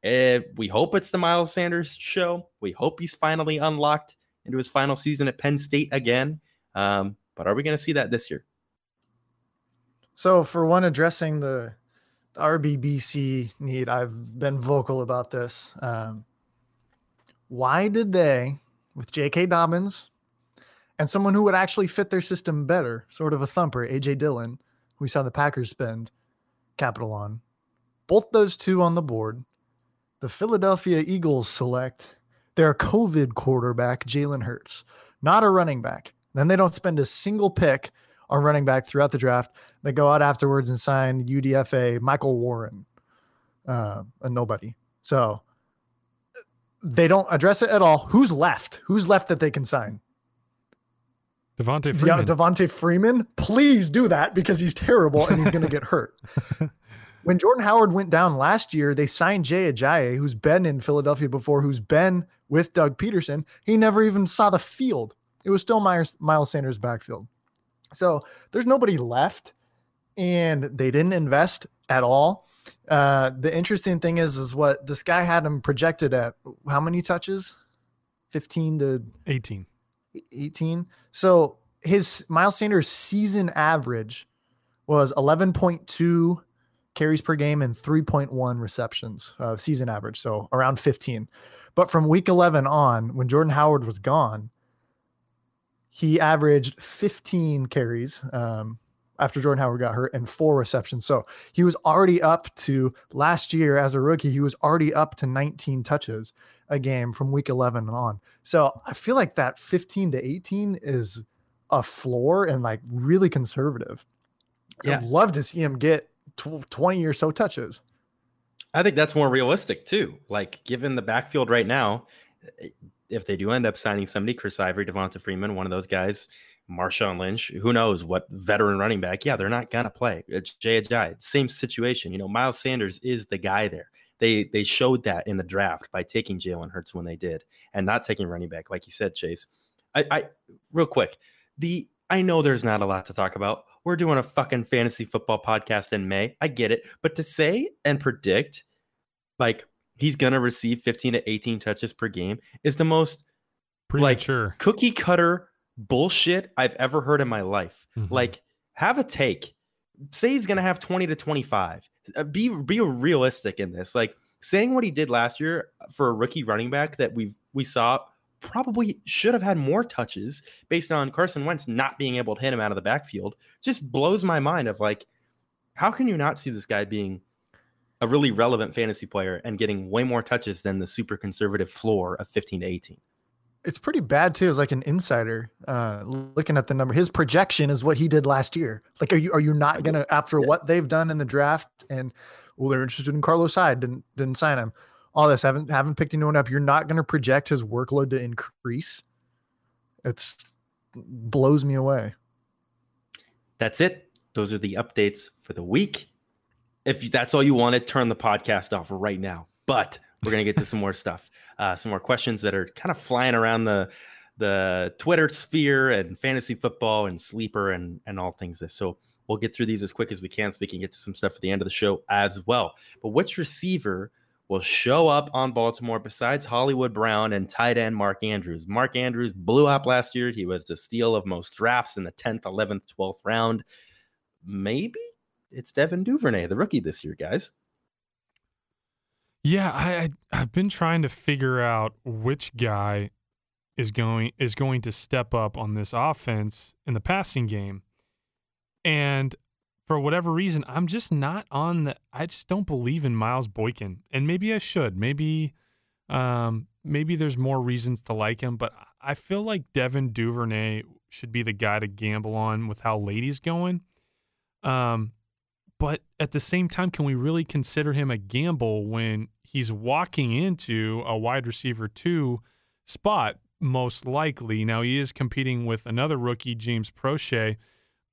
Uh, we hope it's the Miles Sanders show. We hope he's finally unlocked into his final season at Penn State again. Um, but are we going to see that this year? So, for one, addressing the, the RBBC need, I've been vocal about this. Um, why did they, with J.K. Dobbins and someone who would actually fit their system better, sort of a thumper, A.J. Dillon, we saw the Packers spend capital on, both those two on the board, the Philadelphia Eagles select their COVID quarterback, Jalen Hurts, not a running back. Then they don't spend a single pick on running back throughout the draft. They go out afterwards and sign UDFA Michael Warren, uh, a nobody. So they don't address it at all. Who's left? Who's left that they can sign? Devonta Freeman. Yeah, Devonta Freeman. Please do that because he's terrible and he's going to get hurt. when Jordan Howard went down last year, they signed Jay Ajayi, who's been in Philadelphia before, who's been with Doug Pederson. He never even saw the field. It was still Myers, Miles Sanders' backfield. So there's nobody left, and they didn't invest at all. Uh, the interesting thing is, is what this guy had him projected at how many touches? 15 to 18. 18. So his Miles Sanders season average was 11.2 carries per game and 3.1 receptions, uh, season average. So around 15. But from week 11 on, when Jordan Howard was gone, he averaged 15 carries um, after Jordan Howard got hurt and four receptions. So he was already up to last year as a rookie, he was already up to 19 touches a game from week 11 and on. So I feel like that 15 to 18 is a floor and like really conservative. Yeah. I'd love to see him get 20 or so touches. I think that's more realistic too. Like given the backfield right now, eh, if they do end up signing somebody, Chris Ivory, Devonta Freeman, one of those guys, Marshawn Lynch, who knows what veteran running back? Yeah, they're not gonna play. It's Jay same situation. You know, Miles Sanders is the guy there. They they showed that in the draft by taking Jalen Hurts when they did, and not taking running back, like you said, Chase. I, I real quick, the I know there's not a lot to talk about. We're doing a fucking fantasy football podcast in May. I get it. But to say and predict like he's going to receive 15 to 18 touches per game is the most like cookie cutter bullshit I've ever heard in my life. Mm-hmm. Like have a take. Say he's going to have 20 to 25. Uh, be be realistic in this. Like saying what he did last year for a rookie running back that we we saw probably should have had more touches based on Carson Wentz not being able to hit him out of the backfield just blows my mind of like how can you not see this guy being a really relevant fantasy player and getting way more touches than the super conservative floor of 15 to 18 it's pretty bad too as like an insider uh looking at the number. His projection is what he did last year. Like are you are you not gonna after what they've done in the draft and well they're interested in carlos hyde didn't didn't sign him all this haven't haven't picked anyone up you're not gonna project his workload to increase it's blows me away That's it. Those are the updates for the week. If that's all you wanted, turn the podcast off right now. But we're gonna get to some more stuff, uh, some more questions that are kind of flying around the the Twitter sphere and fantasy football and sleeper and and all things this. So we'll get through these as quick as we can so we can get to some stuff at the end of the show as well. But which receiver will show up on Baltimore besides Hollywood Brown and tight end Mark Andrews? Mark Andrews blew up last year. He was the steal of most drafts in the 10th, 11th, 12th round. Maybe it's Devin Duvernay, the rookie this year, guys. Yeah, I, I I've been trying to figure out which guy is going is going to step up on this offense in the passing game. And for whatever reason, I'm just not on the I just don't believe in Miles Boykin. And maybe I should. Maybe um maybe there's more reasons to like him, but I feel like Devin Duvernay should be the guy to gamble on with how he's going. Um but at the same time, can we really consider him a gamble when he's walking into a wide receiver two spot most likely. Now he is competing with another rookie, James Proche,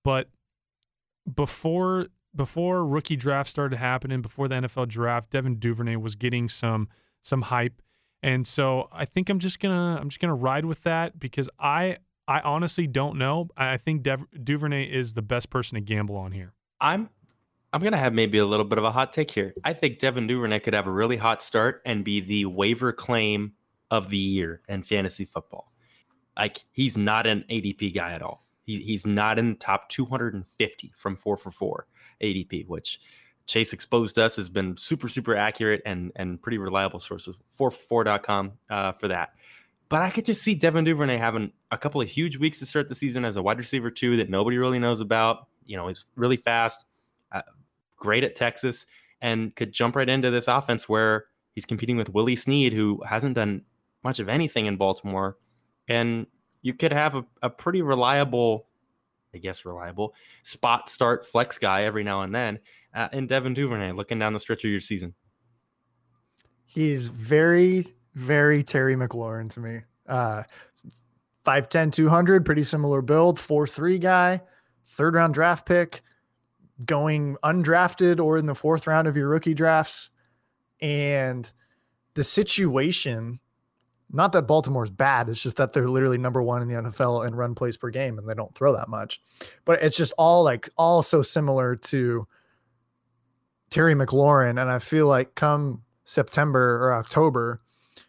but before before rookie draft started happening, before the NFL draft, Devin Duvernay was getting some some hype, and so I think I'm just gonna I'm just gonna ride with that because I I honestly don't know. I think Dev- Duvernay is the best person to gamble on here. I'm I'm gonna have maybe a little bit of a hot take here. I think Devin Duvernay could have a really hot start and be the waiver claim of the year in fantasy football. Like he's not an ADP guy at all. He, he's not in the top 250 from four for four ADP, which Chase exposed us has been super, super accurate and and pretty reliable sources. 4for4.com uh, for that. But I could just see Devin Duvernay having a couple of huge weeks to start the season as a wide receiver too that nobody really knows about. You know, he's really fast, uh, great at Texas, and could jump right into this offense where he's competing with Willie Snead, who hasn't done much of anything in Baltimore. And you could have a, a pretty reliable, I guess, reliable spot start flex guy every now and then uh, in Devin Duvernay looking down the stretch of your season. He's very, very Terry McLaurin to me. Uh, 5'10, 200, pretty similar build, 4 3 guy, third round draft pick, going undrafted or in the fourth round of your rookie drafts. And the situation not that Baltimore's bad. It's just that they're literally number one in the NFL in run plays per game and they don't throw that much. But it's just all like all so similar to Terry McLaurin. And I feel like come September or October,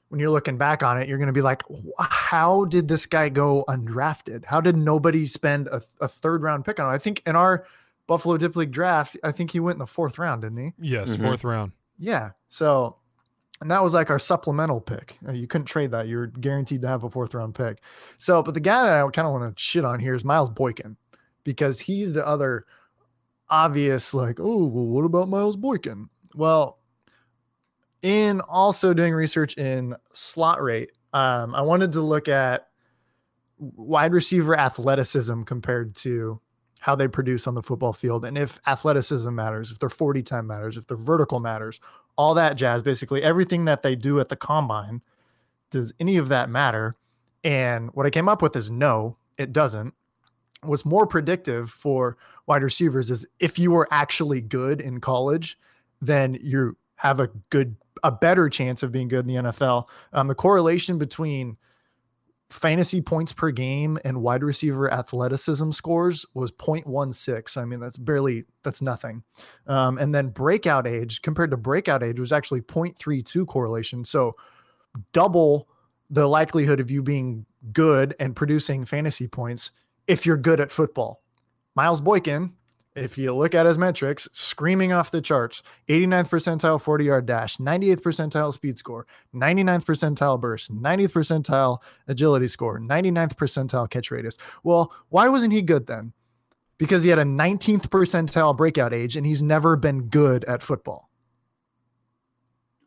when you're looking back on it, you're going to be like, how did this guy go undrafted? How did nobody spend a, a third round pick on him? I think in our Buffalo Dip League draft, I think he went in the fourth round, didn't he? Yes, mm-hmm. fourth round. Yeah. So and that was like our supplemental pick. Uh, you couldn't trade that. You're guaranteed to have a fourth round pick. So, but the guy that I kind of want to shit on here is Miles Boykin because he's the other obvious, like, oh, well, what about Miles Boykin? Well, in also doing research in slot rate, um, I wanted to look at wide receiver athleticism compared to how they produce on the football field and if athleticism matters, if their 40 time matters, if their vertical matters, all that jazz, basically everything that they do at the combine. Does any of that matter? And what I came up with is no, it doesn't. What's more predictive for wide receivers is if you were actually good in college, then you have a good, a better chance of being good in the NFL. Um, the correlation between fantasy points per game and wide receiver athleticism scores was 0.16. I mean, that's barely, that's nothing. Um, and then breakout age compared to breakout age was actually 0.32 correlation. So double the likelihood of you being good and producing fantasy points if you're good at football. Miles Boykin, if you look at his metrics, screaming off the charts 89th percentile 40 yard dash, 98th percentile speed score, 99th percentile burst, 90th percentile agility score, 99th percentile catch radius. Well, why wasn't he good then? Because he had a 19th percentile breakout age and he's never been good at football.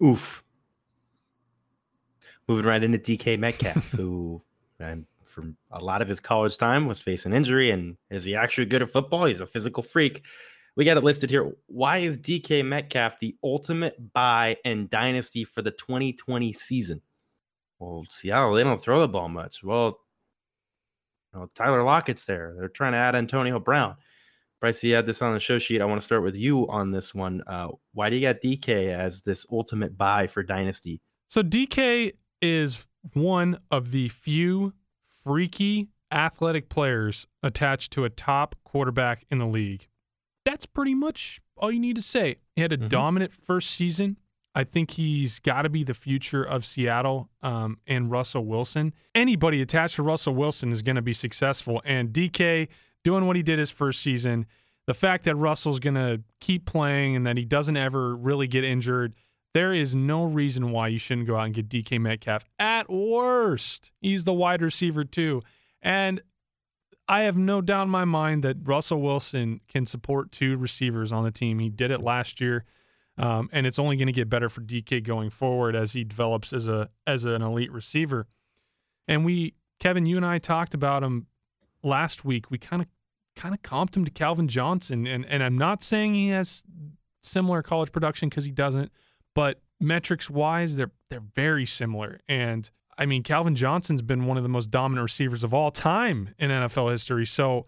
Oof. Moving right into DK Metcalf, who I'm for a lot of his college time was facing injury. And is he actually good at football? He's a physical freak. We got it listed here. Why is DK Metcalf the ultimate buy and dynasty for the 2020 season? Well, Seattle, they don't throw the ball much. Well, you know, Tyler Lockett's there. They're trying to add Antonio Brown. Bryce, you had this on the show sheet. I want to start with you on this one. Uh, why do you got DK as this ultimate buy for Dynasty? So DK is one of the few freaky athletic players attached to a top quarterback in the league. That's pretty much all you need to say. He had a Mhm. dominant first season. I think he's got to be the future of Seattle um, and Russell Wilson. Anybody attached to Russell Wilson is going to be successful. And DK doing what he did his first season, the fact that Russell's going to keep playing and that he doesn't ever really get injured, there is no reason why you shouldn't go out and get DK Metcalf. At worst, he's the wide receiver too. And I have no doubt in my mind that Russell Wilson can support two receivers on the team. He did it last year. Um, and it's only going to get better for DK going forward as he develops as a as an elite receiver. And we, Kevin, you and I talked about him last week. We kind of kind of comped him to Calvin Johnson, and and I'm not saying he has similar college production because he doesn't, but metrics wise, they're they're very similar. And I mean, Calvin Johnson's been one of the most dominant receivers of all time in NFL history. So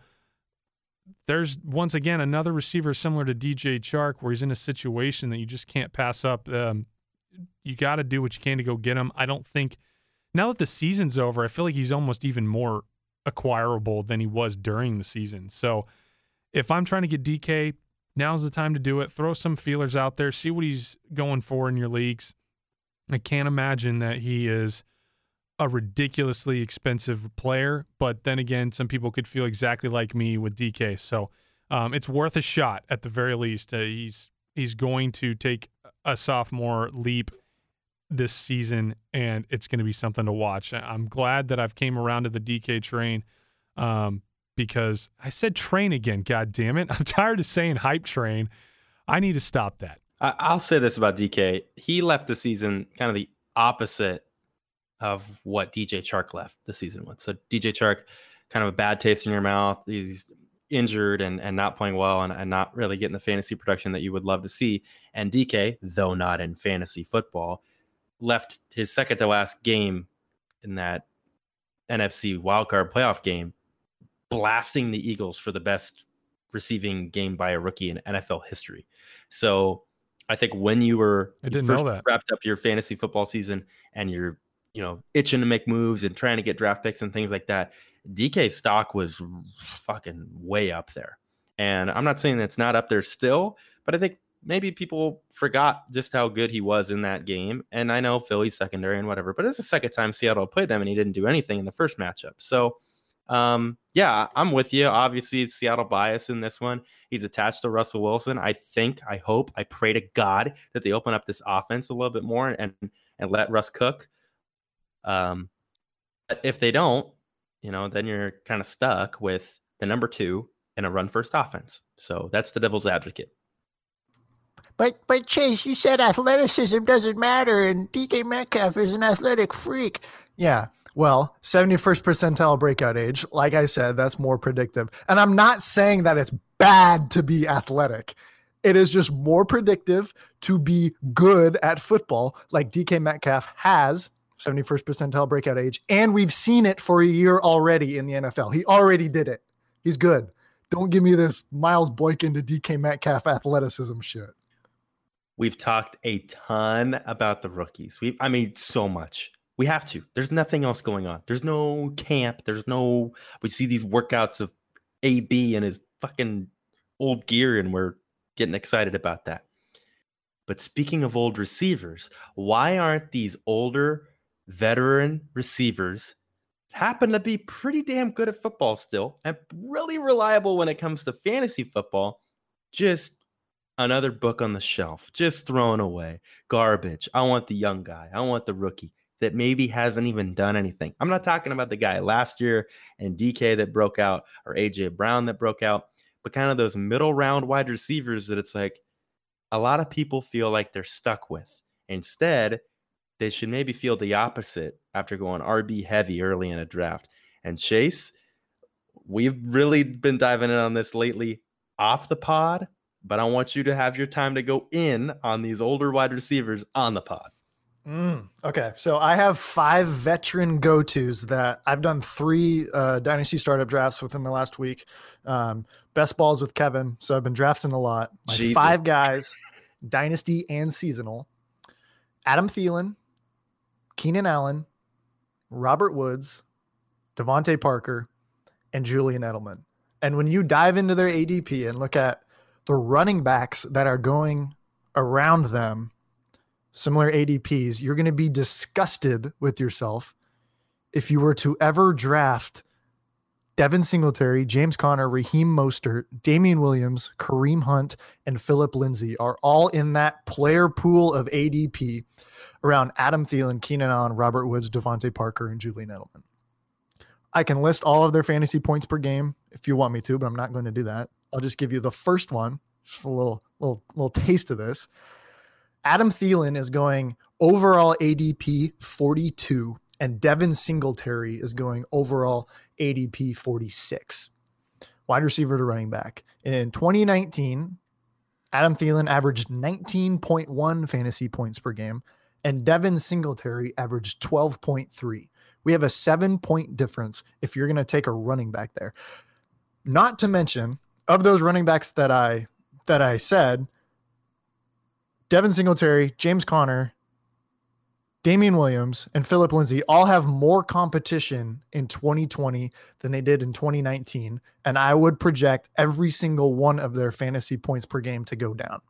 there's once again another receiver similar to DJ Chark where he's in a situation that you just can't pass up. Um, you got to do what you can to go get him. I don't think now that the season's over, I feel like he's almost even more acquirable than he was during the season. So if I'm trying to get DK, now's the time to do it. Throw some feelers out there, see what he's going for in your leagues. I can't imagine that he is a ridiculously expensive player, but then again, some people could feel exactly like me with DK. So um, it's worth a shot at the very least. Uh, he's he's going to take a sophomore leap this season, and it's going to be something to watch. I'm glad that I've came around to the DK train um, because I said train again. God damn it! I'm tired of saying hype train. I need to stop that. I'll say this about DK. He left the season kind of the opposite of what DJ Chark left the season with. So DJ Chark, kind of a bad taste in your mouth. He's injured and, and not playing well and, and not really getting the fantasy production that you would love to see. And DK, though not in fantasy football, left his second to last game in that NFC wildcard playoff game, blasting the Eagles for the best receiving game by a rookie in NFL history. So I think when you were you first wrapped up your fantasy football season and you're you know itching to make moves and trying to get draft picks and things like that, DK stock was fucking way up there. And I'm not saying it's not up there still, but I think maybe people forgot just how good he was in that game. And I know Philly's secondary and whatever, but it's the second time Seattle played them and he didn't do anything in the first matchup. So, um, yeah, I'm with you. Obviously, it's Seattle bias in this one. He's attached to Russell Wilson. I think, I hope, I pray to God that they open up this offense a little bit more and and let Russ cook. Um, if they don't, you know, then you're kind of stuck with the number two in a run first offense. So that's the devil's advocate. But but Chase, you said athleticism doesn't matter, and DK Metcalf is an athletic freak. Yeah. Well, 71st percentile breakout age. Like I said, that's more predictive. And I'm not saying that it's bad to be athletic. It is just more predictive to be good at football, like DK Metcalf has 71st percentile breakout age. And we've seen it for a year already in the NFL. He already did it. He's good. Don't give me this Miles Boykin to DK Metcalf athleticism shit. We've talked a ton about the rookies. We've, I mean, so much. We have to. There's nothing else going on. There's no camp. There's no. We see these workouts of AB and his fucking old gear, and we're getting excited about that. But speaking of old receivers, why aren't these older veteran receivers happen to be pretty damn good at football still and really reliable when it comes to fantasy football? Just another book on the shelf, just thrown away. Garbage. I want the young guy. I want the rookie that maybe hasn't even done anything. I'm not talking about the guy last year and DK that broke out or AJ Brown that broke out, but kind of those middle round wide receivers that it's like a lot of people feel like they're stuck with. Instead, they should maybe feel the opposite after going RB heavy early in a draft. And Chase, we've really been diving in on this lately off the pod, but I want you to have your time to go in on these older wide receivers on the pod. Mm, okay, so I have five veteran go tos that I've done three uh, dynasty startup drafts within the last week. Um, best balls with Kevin, so I've been drafting a lot. Five guys, dynasty and seasonal: Adam Thielen, Keenan Allen, Robert Woods, DeVante Parker, and Julian Edelman. And when you dive into their ADP and look at the running backs that are going around them, similar ADPs, you're going to be disgusted with yourself if you were to ever draft Devin Singletary, James Conner, Raheem Mostert, Damien Williams, Kareem Hunt, and Phillip Lindsay are all in that player pool of ADP around Adam Thielen, Keenan Allen, Robert Woods, DeVante Parker, and Julian Edelman. I can list all of their fantasy points per game if you want me to, but I'm not going to do that. I'll just give you the first one, just a little little little taste of this. Adam Thielen is going overall ADP 42, and Devin Singletary is going overall ADP 46. Wide receiver to running back. In 2019, Adam Thielen averaged 19.1 fantasy points per game, and Devin Singletary averaged 12.3. We have a seven point difference if you're going to take a running back there. Not to mention, of those running backs that I that I said, Devin Singletary, James Conner, Damien Williams, and Phillip Lindsay all have more competition in 2020 than they did in 2019. And I would project every single one of their fantasy points per game to go down.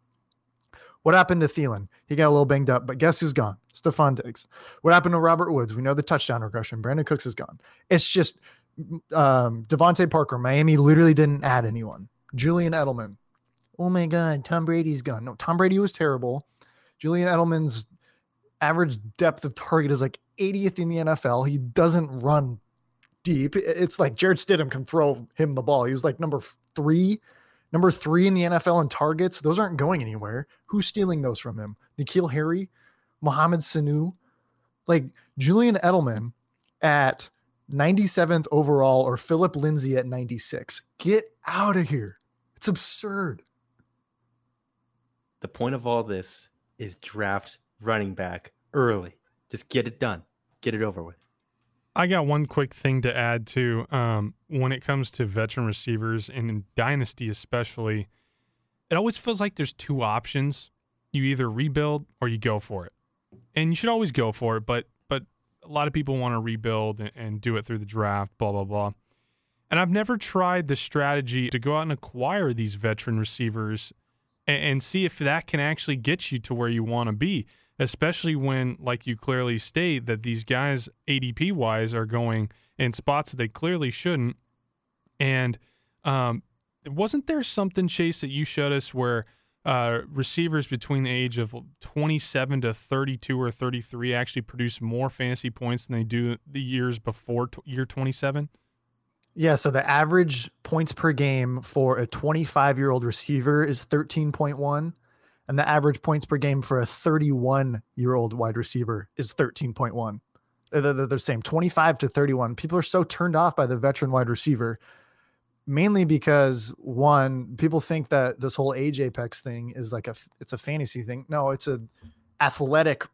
What happened to Thielen? He got a little banged up, but guess who's gone? Stefon Diggs. What happened to Robert Woods? We know the touchdown regression. Brandin Cooks is gone. It's just um, DeVante Parker. Miami literally didn't add anyone. Julian Edelman. Oh my God, Tom Brady's gone. No, Tom Brady was terrible. Julian Edelman's average depth of target is like 80th in the NFL. He doesn't run deep. It's like Jarrett Stidham can throw him the ball. He was like number three, number three in the NFL in targets. Those aren't going anywhere. Who's stealing those from him? N'Keal Harry, Mohamed Sanu, like Julian Edelman at 97th overall or Phillip Lindsay at 96. Get out of here. It's absurd. The point of all this is draft running back early. Just get it done. Get it over with. I got one quick thing to add to um, when it comes to veteran receivers and in dynasty especially. It always feels like there's two options. You either rebuild or you go for it, and you should always go for it. But but a lot of people want to rebuild and, and do it through the draft. Blah blah blah. And I've never tried the strategy to go out and acquire these veteran receivers and, and see if that can actually get you to where you want to be especially when, like you clearly state, that these guys ADP wise are going in spots that they clearly shouldn't. And um, wasn't there something, Chase, that you showed us where uh, receivers between the age of 27 to 32 or 33 actually produce more fantasy points than they do the years before t- year 27? Yeah, so the average points per game for a 25 year old receiver is 13.1 and the average points per game for a 31 year old wide receiver is 13.1. They're, they're the same 25 to 31. People are so turned off by the veteran wide receiver, mainly because one, people think that this whole age apex thing is like a it's a fantasy thing. No, it's a athletic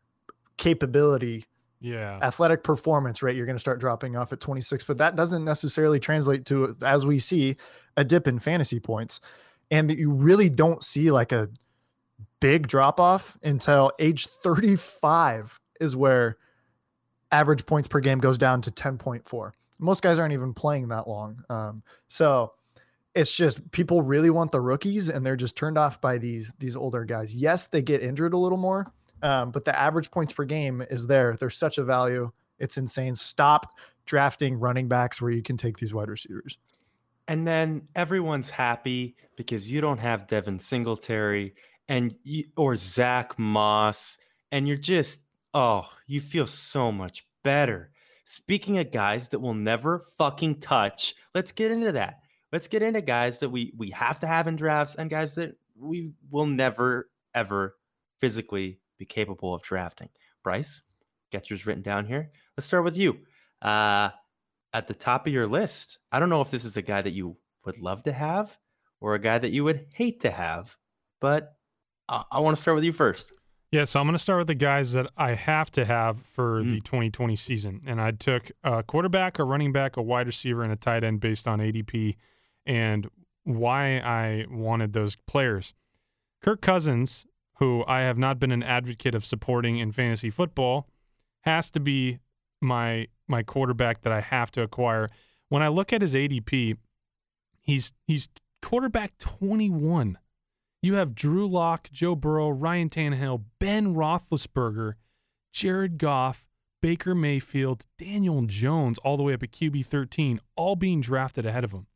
capability. Yeah. Athletic performance rate, you're going to start dropping off at 26, but that doesn't necessarily translate to, as we see, a dip in fantasy points. And that you really don't see like a big drop off until age 35 is where average points per game goes down to 10.4. Most guys aren't even playing that long. Um, so it's just people really want the rookies and they're just turned off by these these older guys. Yes, they get injured a little more, um, but the average points per game is there. There's such a value. It's insane. Stop drafting running backs where you can take these wide receivers. And then everyone's happy because you don't have Devin Singletary and you, or Zach Moss, and you're just oh, you feel so much better. Speaking of guys that will never fucking touch, let's get into that. Let's get into guys that we we have to have in drafts and guys that we will never ever physically be capable of drafting. Bryce, get yours written down here. Let's start with you. Uh, at the top of your list, I don't know if this is a guy that you would love to have or a guy that you would hate to have, but I, I want to start with you first. Yeah, so I'm going to start with the guys that I have to have for Mm. the 2020 season. And I took a quarterback, a running back, a wide receiver, and a tight end based on ADP and why I wanted those players. Kirk Cousins, who I have not been an advocate of supporting in fantasy football, has to be my my quarterback that I have to acquire. When I look at his ADP, he's he's quarterback 21. You have Drew Lock, Joe Burrow, Ryan Tannehill, Ben Roethlisberger, Jared Goff, Baker Mayfield, Daniel Jones, all the way up at QB 13, all being drafted ahead of him.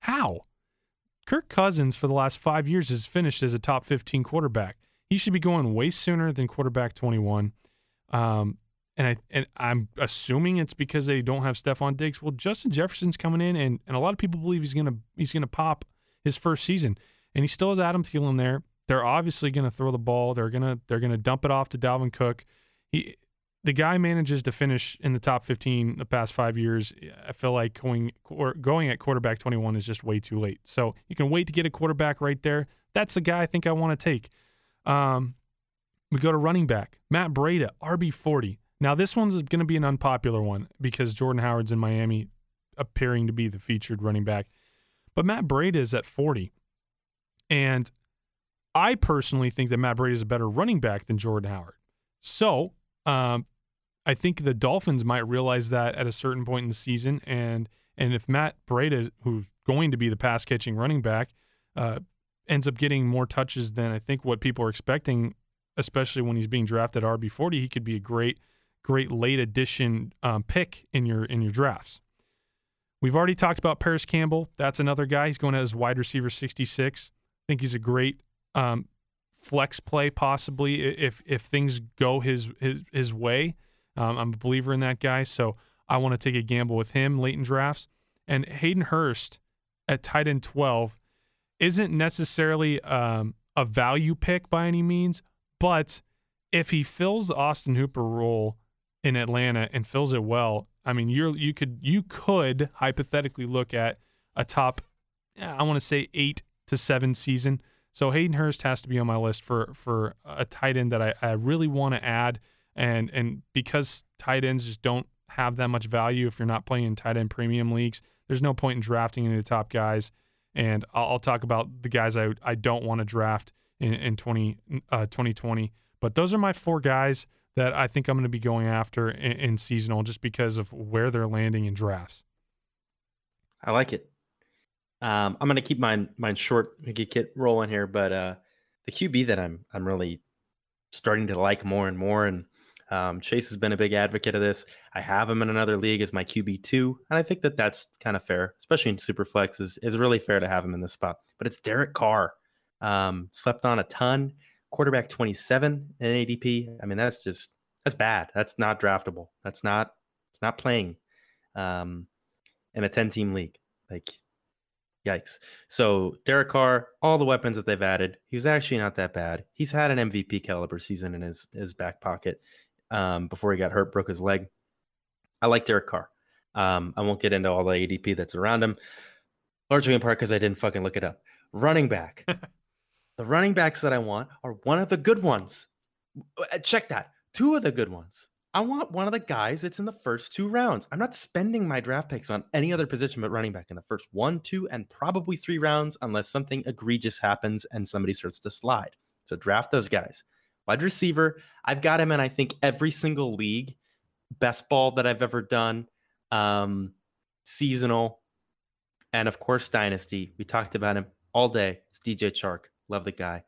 How? Kirk Cousins, for the last five years, has finished as a top 15 quarterback. He should be going way sooner than quarterback 21. Um, and I and I'm assuming it's because they don't have Stefon Diggs. Well, Justin Jefferson's coming in, and, and a lot of people believe he's gonna he's gonna pop his first season, and he still has Adam Thielen there. They're obviously gonna throw the ball. They're gonna they're gonna dump it off to Dalvin Cook. He the guy manages to finish in the top 15 the past five years. I feel like going going at quarterback 21 is just way too late. So you can wait to get a quarterback right there. That's the guy I think I want to take. Um, we go to running back Matt Breida, RB 40. Now this one's going to be an unpopular one because Jordan Howard's in Miami, appearing to be the featured running back, but Matt Breida is at 40, and I personally think that Matt Breida is a better running back than Jordan Howard. So um, I think the Dolphins might realize that at a certain point in the season, and and if Matt Breida, who's going to be the pass catching running back, uh, ends up getting more touches than I think what people are expecting, especially when he's being drafted RB forty, he could be a great, great late addition um, pick in your in your drafts. We've already talked about Parris Campbell. That's another guy. He's going as wide receiver sixty six. I think he's a great um, flex play possibly if if things go his his his way. Um, I'm a believer in that guy, so I want to take a gamble with him late in drafts. And Hayden Hurst at tight end 12 isn't necessarily um, a value pick by any means, but if he fills the Austin Hooper role in Atlanta and fills it well, I mean, you're you could you could hypothetically look at a top, I want to say eight to seven season. So Hayden Hurst has to be on my list for for a tight end that I, I really want to add, and and because tight ends just don't have that much value if you're not playing in tight end premium leagues, there's no point in drafting any of the top guys. And I'll, I'll talk about the guys I I don't want to draft in in 20 uh, 2020. But those are my four guys that I think I'm going to be going after in, in seasonal just because of where they're landing in drafts. I like it. Um, I'm gonna keep mine mine short. We could get rolling here, but uh, the QB that I'm I'm really starting to like more and more, and um, Chase has been a big advocate of this. I have him in another league as my QB two, and I think that that's kind of fair, especially in Superflex. is is really fair to have him in this spot. But it's Derek Carr. Um, slept on a ton. Quarterback 27 in ADP. I mean, that's just that's bad. That's not draftable. That's not it's not playing um, in a 10 team league. Like Yikes. So Derek Carr, all the weapons that they've added, he was actually not that bad. He's had an MVP caliber season in his his back pocket um, before he got hurt, broke his leg. I like Derek Carr. Um, I won't get into all the ADP that's around him, largely in part because I didn't fucking look it up. Running back. the running backs that I want are one of the good ones. Uh, Check that. Two of the good ones. I want one of the guys that's in the first two rounds. I'm not spending my draft picks on any other position but running back in the first one, two, and probably three rounds unless something egregious happens and somebody starts to slide. So draft those guys. Wide receiver, I've got him in, I think, every single league. Best ball that I've ever done. Um, seasonal. And of course, Dynasty. We talked about him all day. It's DJ Chark. Love the guy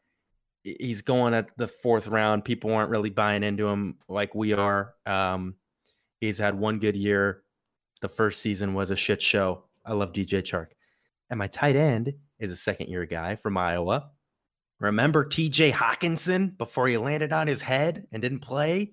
he's going at the fourth round. People aren't really buying into him like we are. Um, he's had one good year. The first season was a shit show. I love DJ Chark. And my tight end is a second year guy from Iowa. Remember TJ Hockenson before he landed on his head and didn't play?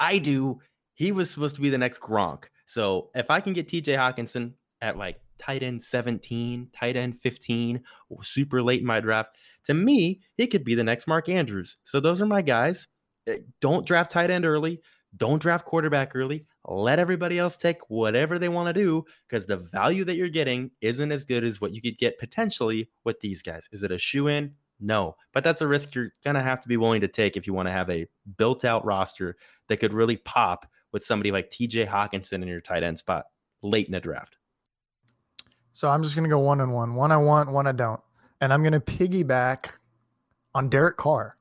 I do. He was supposed to be the next Gronk. So if I can get TJ Hockenson at like tight end 17, tight end 15, super late in my draft, to me, he could be the next Mark Andrews. So those are my guys. Eh, Don't draft tight end early. Don't draft quarterback early. Let everybody else take whatever they want to do because the value that you're getting isn't as good as what you could get potentially with these guys. Is it a shoe in? No, but that's a risk you're going to have to be willing to take if you want to have a built out roster that could really pop with somebody like TJ Hockenson in your tight end spot late in the draft. So I'm just going to go one and one. One I want, one I don't. And I'm going to piggyback on Derek Carr.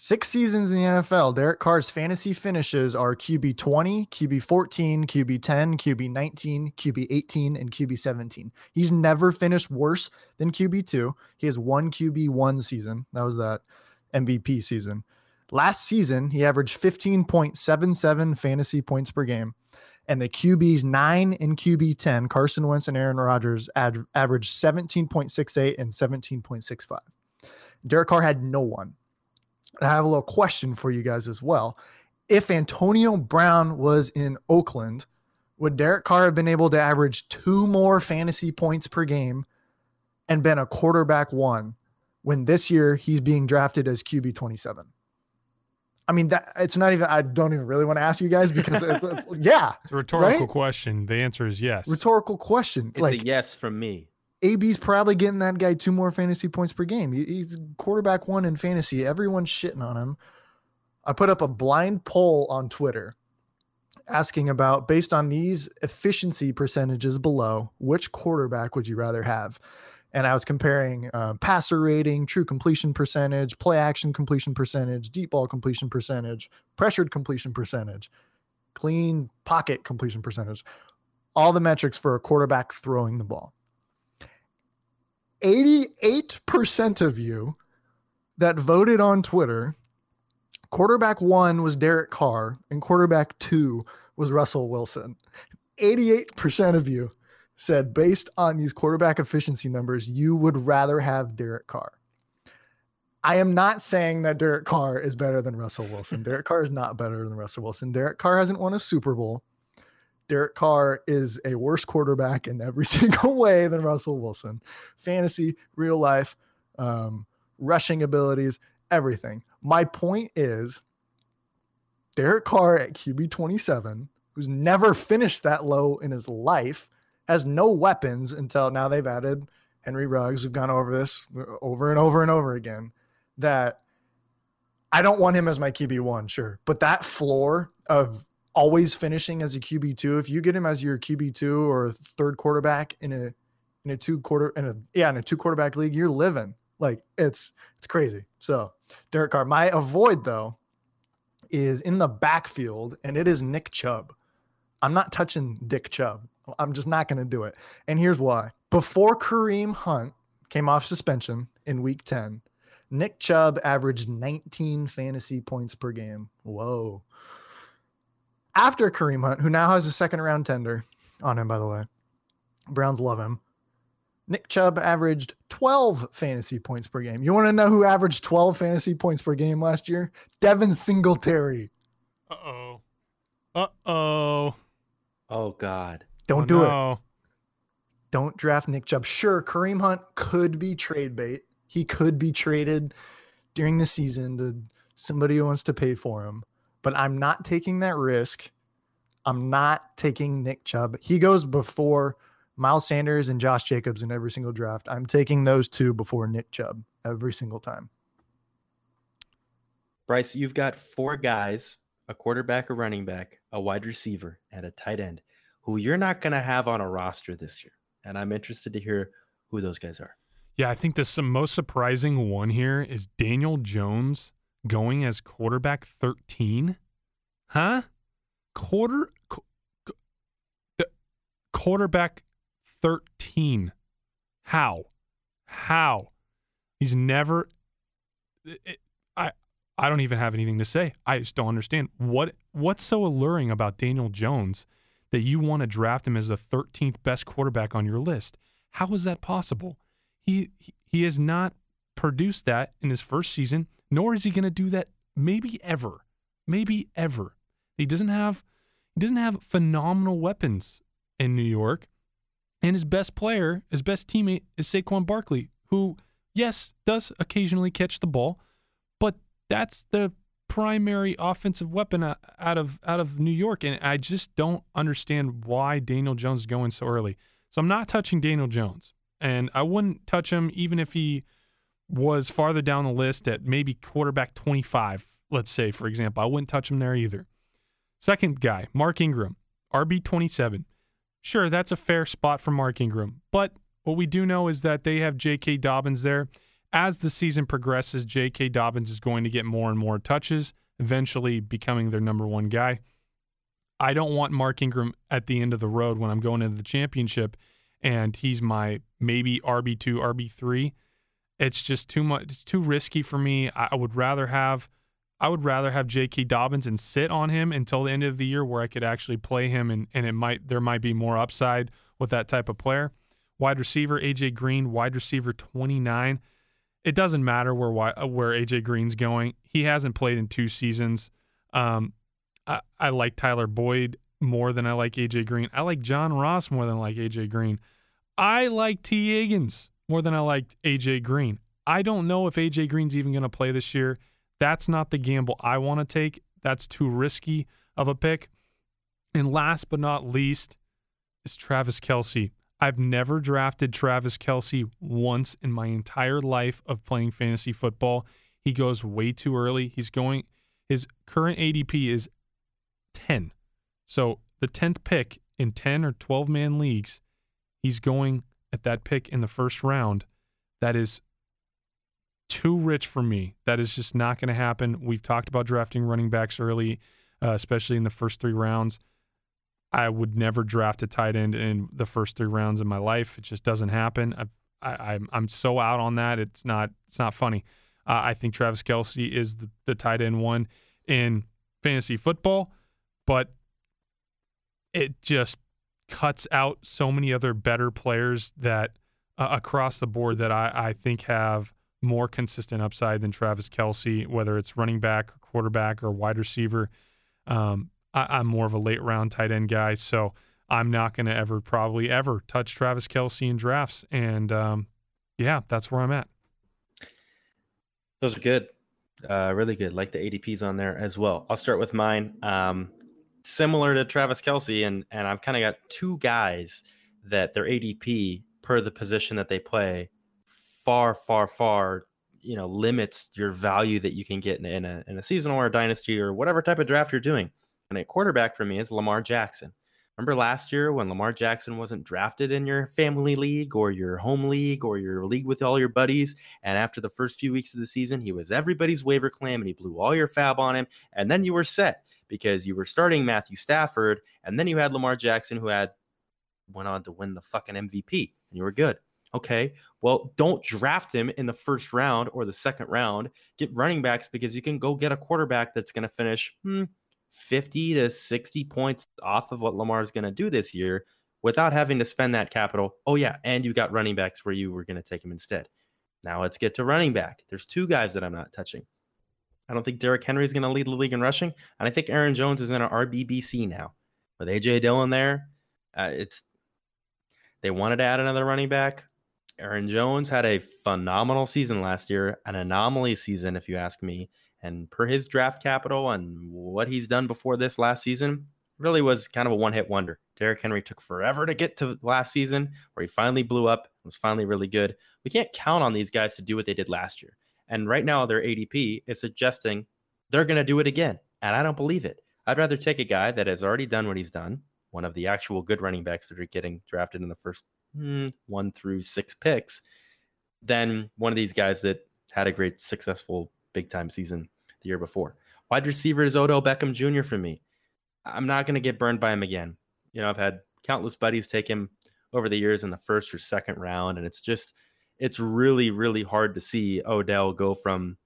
Six seasons in the NFL, Derek Carr's fantasy finishes are QB 20, QB 14, QB 10, QB 19, QB 18, and QB 17. He's never finished worse than QB 2. He has one QB 1 season. That was that MVP season. Last season, he averaged 15.77 fantasy points per game. And the QBs 9 and QB 10, Carson Wentz and Aaron Rodgers, ad- averaged 17.68 and 17.65. Derek Carr had no one. I have a little question for you guys as well. If Antonio Brown was in Oakland, would Derek Carr have been able to average two more fantasy points per game and been a quarterback one when this year he's being drafted as QB 27? I mean, that it's not even, I don't even really want to ask you guys because it's, it's yeah. It's a rhetorical right? question. The answer is yes. Rhetorical question. It's like, a yes from me. AB's probably getting that guy two more fantasy points per game. He's quarterback one in fantasy. Everyone's shitting on him. I put up a blind poll on Twitter asking about based on these efficiency percentages below, which quarterback would you rather have? And I was comparing uh, passer rating, true completion percentage, play action completion percentage, deep ball completion percentage, pressured completion percentage, clean pocket completion percentage, all the metrics for a quarterback throwing the ball. 88% of you that voted on Twitter, quarterback one was Derek Carr and quarterback two was Russell Wilson. 88% of you said, based on these quarterback efficiency numbers, you would rather have Derek Carr. I am not saying that Derek Carr is better than Russell Wilson. Derek Carr is not better than Russell Wilson. Derek Carr hasn't won a Super Bowl. Derek Carr is a worse quarterback in every single way than Russell Wilson. Fantasy, real life, um, rushing abilities, everything. My point is Derek Carr at QB 27, who's never finished that low in his life, has no weapons until now they've added Henry Ruggs. We've gone over this over and over and over again. That I don't want him as my QB1, sure. But that floor of always finishing as a QB two. If you get him as your QB two or third quarterback in a in a two quarter in a yeah in a two quarterback league, you're living like it's it's crazy. So Derek Carr, my avoid though is in the backfield, and it is Nick Chubb. I'm not touching Dick Chubb. I'm just not going to do it. And here's why. Before Kareem Hunt came off suspension in week 10, Nick Chubb averaged 19 fantasy points per game. Whoa after Kareem Hunt, who now has a second round tender on him, by the way. Browns love him. Nick Chubb averaged 12 fantasy points per game. You want to know who averaged 12 fantasy points per game last year? Devin Singletary. Uh oh. Uh oh. Oh God. Don't Oh, do it. Don't draft Nick Chubb. Sure, Kareem Hunt could be trade bait. He could be traded during the season to somebody who wants to pay for him. But I'm not taking that risk. I'm not taking Nick Chubb. He goes before Miles Sanders and Josh Jacobs in every single draft. I'm taking those two before Nick Chubb every single time. Bryce, you've got four guys, a quarterback, a running back, a wide receiver, and a tight end who you're not going to have on a roster this year. And I'm interested to hear who those guys are. Yeah, I think the most surprising one here is Daniel Jones going as quarterback 13. Huh? Quarter qu- qu- quarterback 13. How? How? He's never it- I I don't even have anything to say. I just don't understand what what's so alluring about Daniel Jones that you want to draft him as the 13th best quarterback on your list. How is that possible? He he, has not produced that in his first season, nor is he going to do that maybe ever. Maybe ever. He doesn't have he doesn't have phenomenal weapons in New York. And his best player, his best teammate is Saquon Barkley, who yes, does occasionally catch the ball, but that's the primary offensive weapon out of out of New York, and I just don't understand why Daniel Jones is going so early. So I'm not touching Daniel Jones, and I wouldn't touch him even if he was farther down the list at maybe quarterback 25, let's say, for example. I wouldn't touch him there either. Second guy, Mark Ingram, RB 27. Sure, that's a fair spot for Mark Ingram. But what we do know is that they have J.K. Dobbins there. As the season progresses, J.K. Dobbins is going to get more and more touches, eventually becoming their number one guy. I don't want Mark Ingram at the end of the road when I'm going into the championship and he's my maybe RB2, RB3. It's just too much. It's too risky for me. I, I would rather have. I would rather have J.K. Dobbins and sit on him until the end of the year where I could actually play him and, and it might there might be more upside with that type of player. Wide receiver AJ Green, wide receiver 29. It doesn't matter where where AJ Green's going. He hasn't played in two seasons. Um, I, I like Tyler Boyd more than I like AJ Green. I like John Ross more than I like AJ Green. I like Tee Higgins more than I liked AJ Green. I don't know if AJ Green's even going to play this year. That's not the gamble I want to take. That's too risky of a pick. And last but not least is Travis Kelce. I've never drafted Travis Kelce once in my entire life of playing fantasy football. He goes way too early. He's going, his current ADP is 10. So the 10th pick in 10 or 12 man leagues, he's going at that pick in the first round. That is too rich for me. That is just not going to happen. We've talked about drafting running backs early, uh, especially in the first three rounds. I would never draft a tight end in the first three rounds of my life. It just doesn't happen. I've, I, am I'm so out on that. It's not it's not funny. Uh, I think Travis Kelce is the, the tight end one in fantasy football, but it just cuts out so many other better players that uh, across the board that I, I think have more consistent upside than Travis Kelce, whether it's running back, or quarterback, or wide receiver. Um, I, am more of a late round tight end guy, so I'm not going to ever, probably ever, touch Travis Kelce in drafts. And um, yeah, that's where I'm at. Those are good, uh, really good. Like the ADPs on there as well. I'll start with mine. Um, similar to Travis Kelce, and and I've kind of got two guys that their ADP per the position that they play far, far, far, you know, limits your value that you can get in, in a in a seasonal or a dynasty or whatever type of draft you're doing. And a quarterback for me is Lamar Jackson. Remember last year when Lamar Jackson wasn't drafted in your family league or your home league or your league with all your buddies? And after the first few weeks of the season, he was everybody's waiver claim and he blew all your FAAB on him. And then you were set because you were starting Matthew Stafford, and then you had Lamar Jackson, who had went on to win the fucking MVP, and you were good. Okay, well, don't draft him in the first round or the second round. Get running backs because you can go get a quarterback that's going to finish hmm, 50 to 60 points off of what Lamar is going to do this year without having to spend that capital. Oh, yeah, and you got running backs where you were going to take him instead. Now let's get to running back. There's two guys that I'm not touching. I don't think Derrick Henry is going to lead the league in rushing, and I think Aaron Jones is in an RBBC now with AJ Dillon there. Uh, it's they wanted to add another running back. Aaron Jones had a phenomenal season last year, an anomaly season, if you ask me. And per his draft capital and what he's done before this last season, really was kind of a one hit wonder. Derrick Henry took forever to get to last season, where he finally blew up, was finally really good. We can't count on these guys to do what they did last year. And right now, their ADP is suggesting they're going to do it again. And I don't believe it. I'd rather take a guy that has already done what he's done, one of the actual good running backs that are getting drafted in the first hmm, one through six picks, than one of these guys that had a great, successful, big time season the year before. Wide receiver is Odell Beckham Jr. for me. I'm not going to get burned by him again. You know, I've had countless buddies take him over the years in the first or second round, and it's just – it's really, really hard to see Odell go from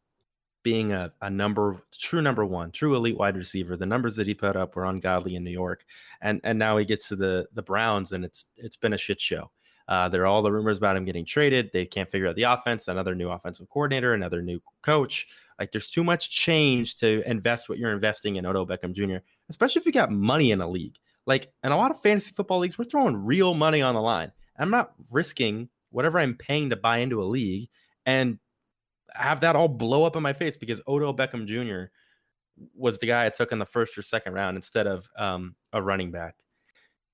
being a, a number true number one, true elite wide receiver. The numbers that he put up were ungodly in New York, and and now he gets to the the Browns, and it's it's been a shit show. Uh, there are all the rumors about him getting traded. They can't figure out the offense. Another new offensive coordinator, another new coach. Like there's too much change to invest what you're investing in Odell Beckham Jr. Especially if you got money in a league. Like in a lot of fantasy football leagues, we're throwing real money on the line. I'm not risking whatever I'm paying to buy into a league and have that all blow up in my face because Odell Beckham Jr. was the guy I took in the first or second round instead of um, a running back.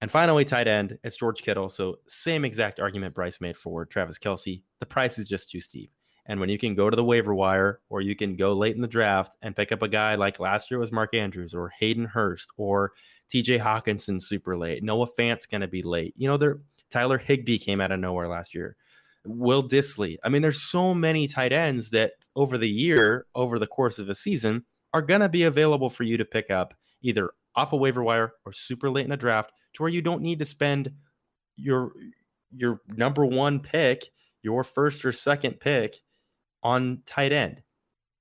And finally, tight end, it's George Kittle. So, same exact argument Bryce made for Travis Kelce. The price is just too steep. And when you can go to the waiver wire or you can go late in the draft and pick up a guy like last year was Mark Andrews or Hayden Hurst or TJ Hockenson super late. Noah Fant's going to be late. You know, there Tyler Higbee came out of nowhere last year. Will Dissly. I mean, there's so many tight ends that over the year, over the course of a season, are going to be available for you to pick up either off a waiver wire or super late in a draft to where you don't need to spend your your number one pick, your first or second pick on tight end.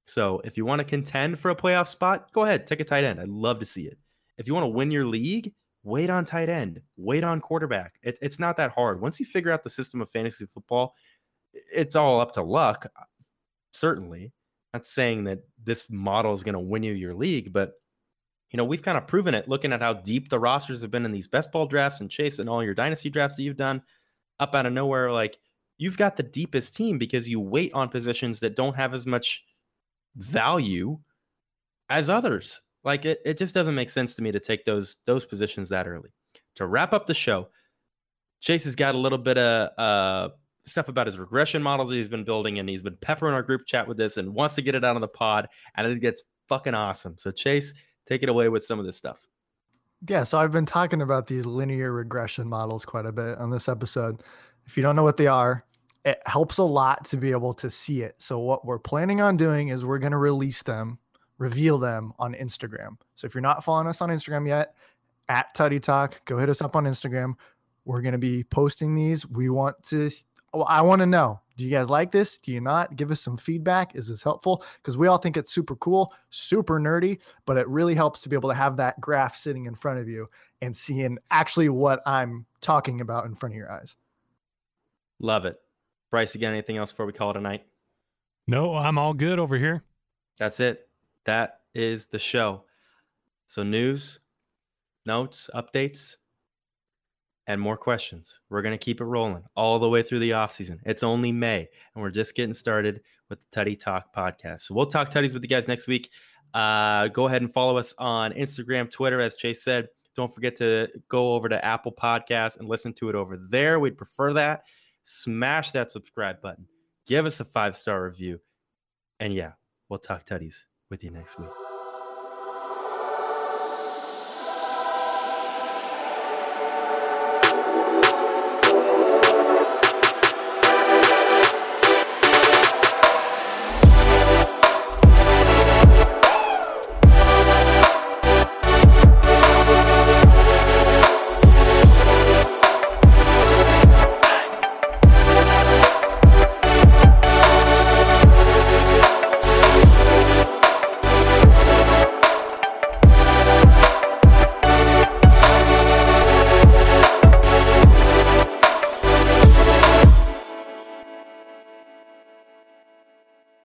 So if you want to contend for a playoff spot, go ahead, take a tight end. I'd love to see it. If you want to win your league, wait on tight end, wait on quarterback. It, it's not that hard. Once you figure out the system of fantasy football, it's all up to luck, uh, certainly. Not saying that this model is going to win you your league, but you know, we've kind of proven it looking at how deep the rosters have been in these best ball drafts and chase and all your dynasty drafts that you've done up out of nowhere. Like you've got the deepest team because you wait on positions that don't have as much value as others. Like it, it just doesn't make sense to me to take those those positions that early. To wrap up the show, Chase has got a little bit of uh, stuff about his regression models that he's been building, and he's been peppering our group chat with this and wants to get it out on the pod, and it gets fucking awesome. So Chase, take it away with some of this stuff. Yeah, so I've been talking about these linear regression models quite a bit on this episode. If you don't know what they are, it helps a lot to be able to see it. So what we're planning on doing is we're going to release them, reveal them on Instagram. So if you're not following us on Instagram yet, at Tutty Talk, go hit us up on Instagram. We're going to be posting these. We want to well, oh, I want to know do you guys like this? Do you not? Give us some feedback. Is this helpful? Because we all think it's super cool, super nerdy, but it really helps to be able to have that graph sitting in front of you and seeing actually what I'm talking about in front of your eyes. Love it. Bryce, again, anything else before we call it a night? No, I'm all good over here. That's it. That is the show. So, news, notes, updates, and more questions. We're going to keep it rolling all the way through the off season. It's only May, and we're just getting started with the Tutty Talk podcast. So we'll talk Tutties with you guys next week. Uh, go ahead and follow us on Instagram, Twitter, as Chase said. Don't forget to go over to Apple Podcasts and listen to it over there. We'd prefer that. Smash that subscribe button. Give us a five star review. And yeah, we'll talk Tutties with you next week.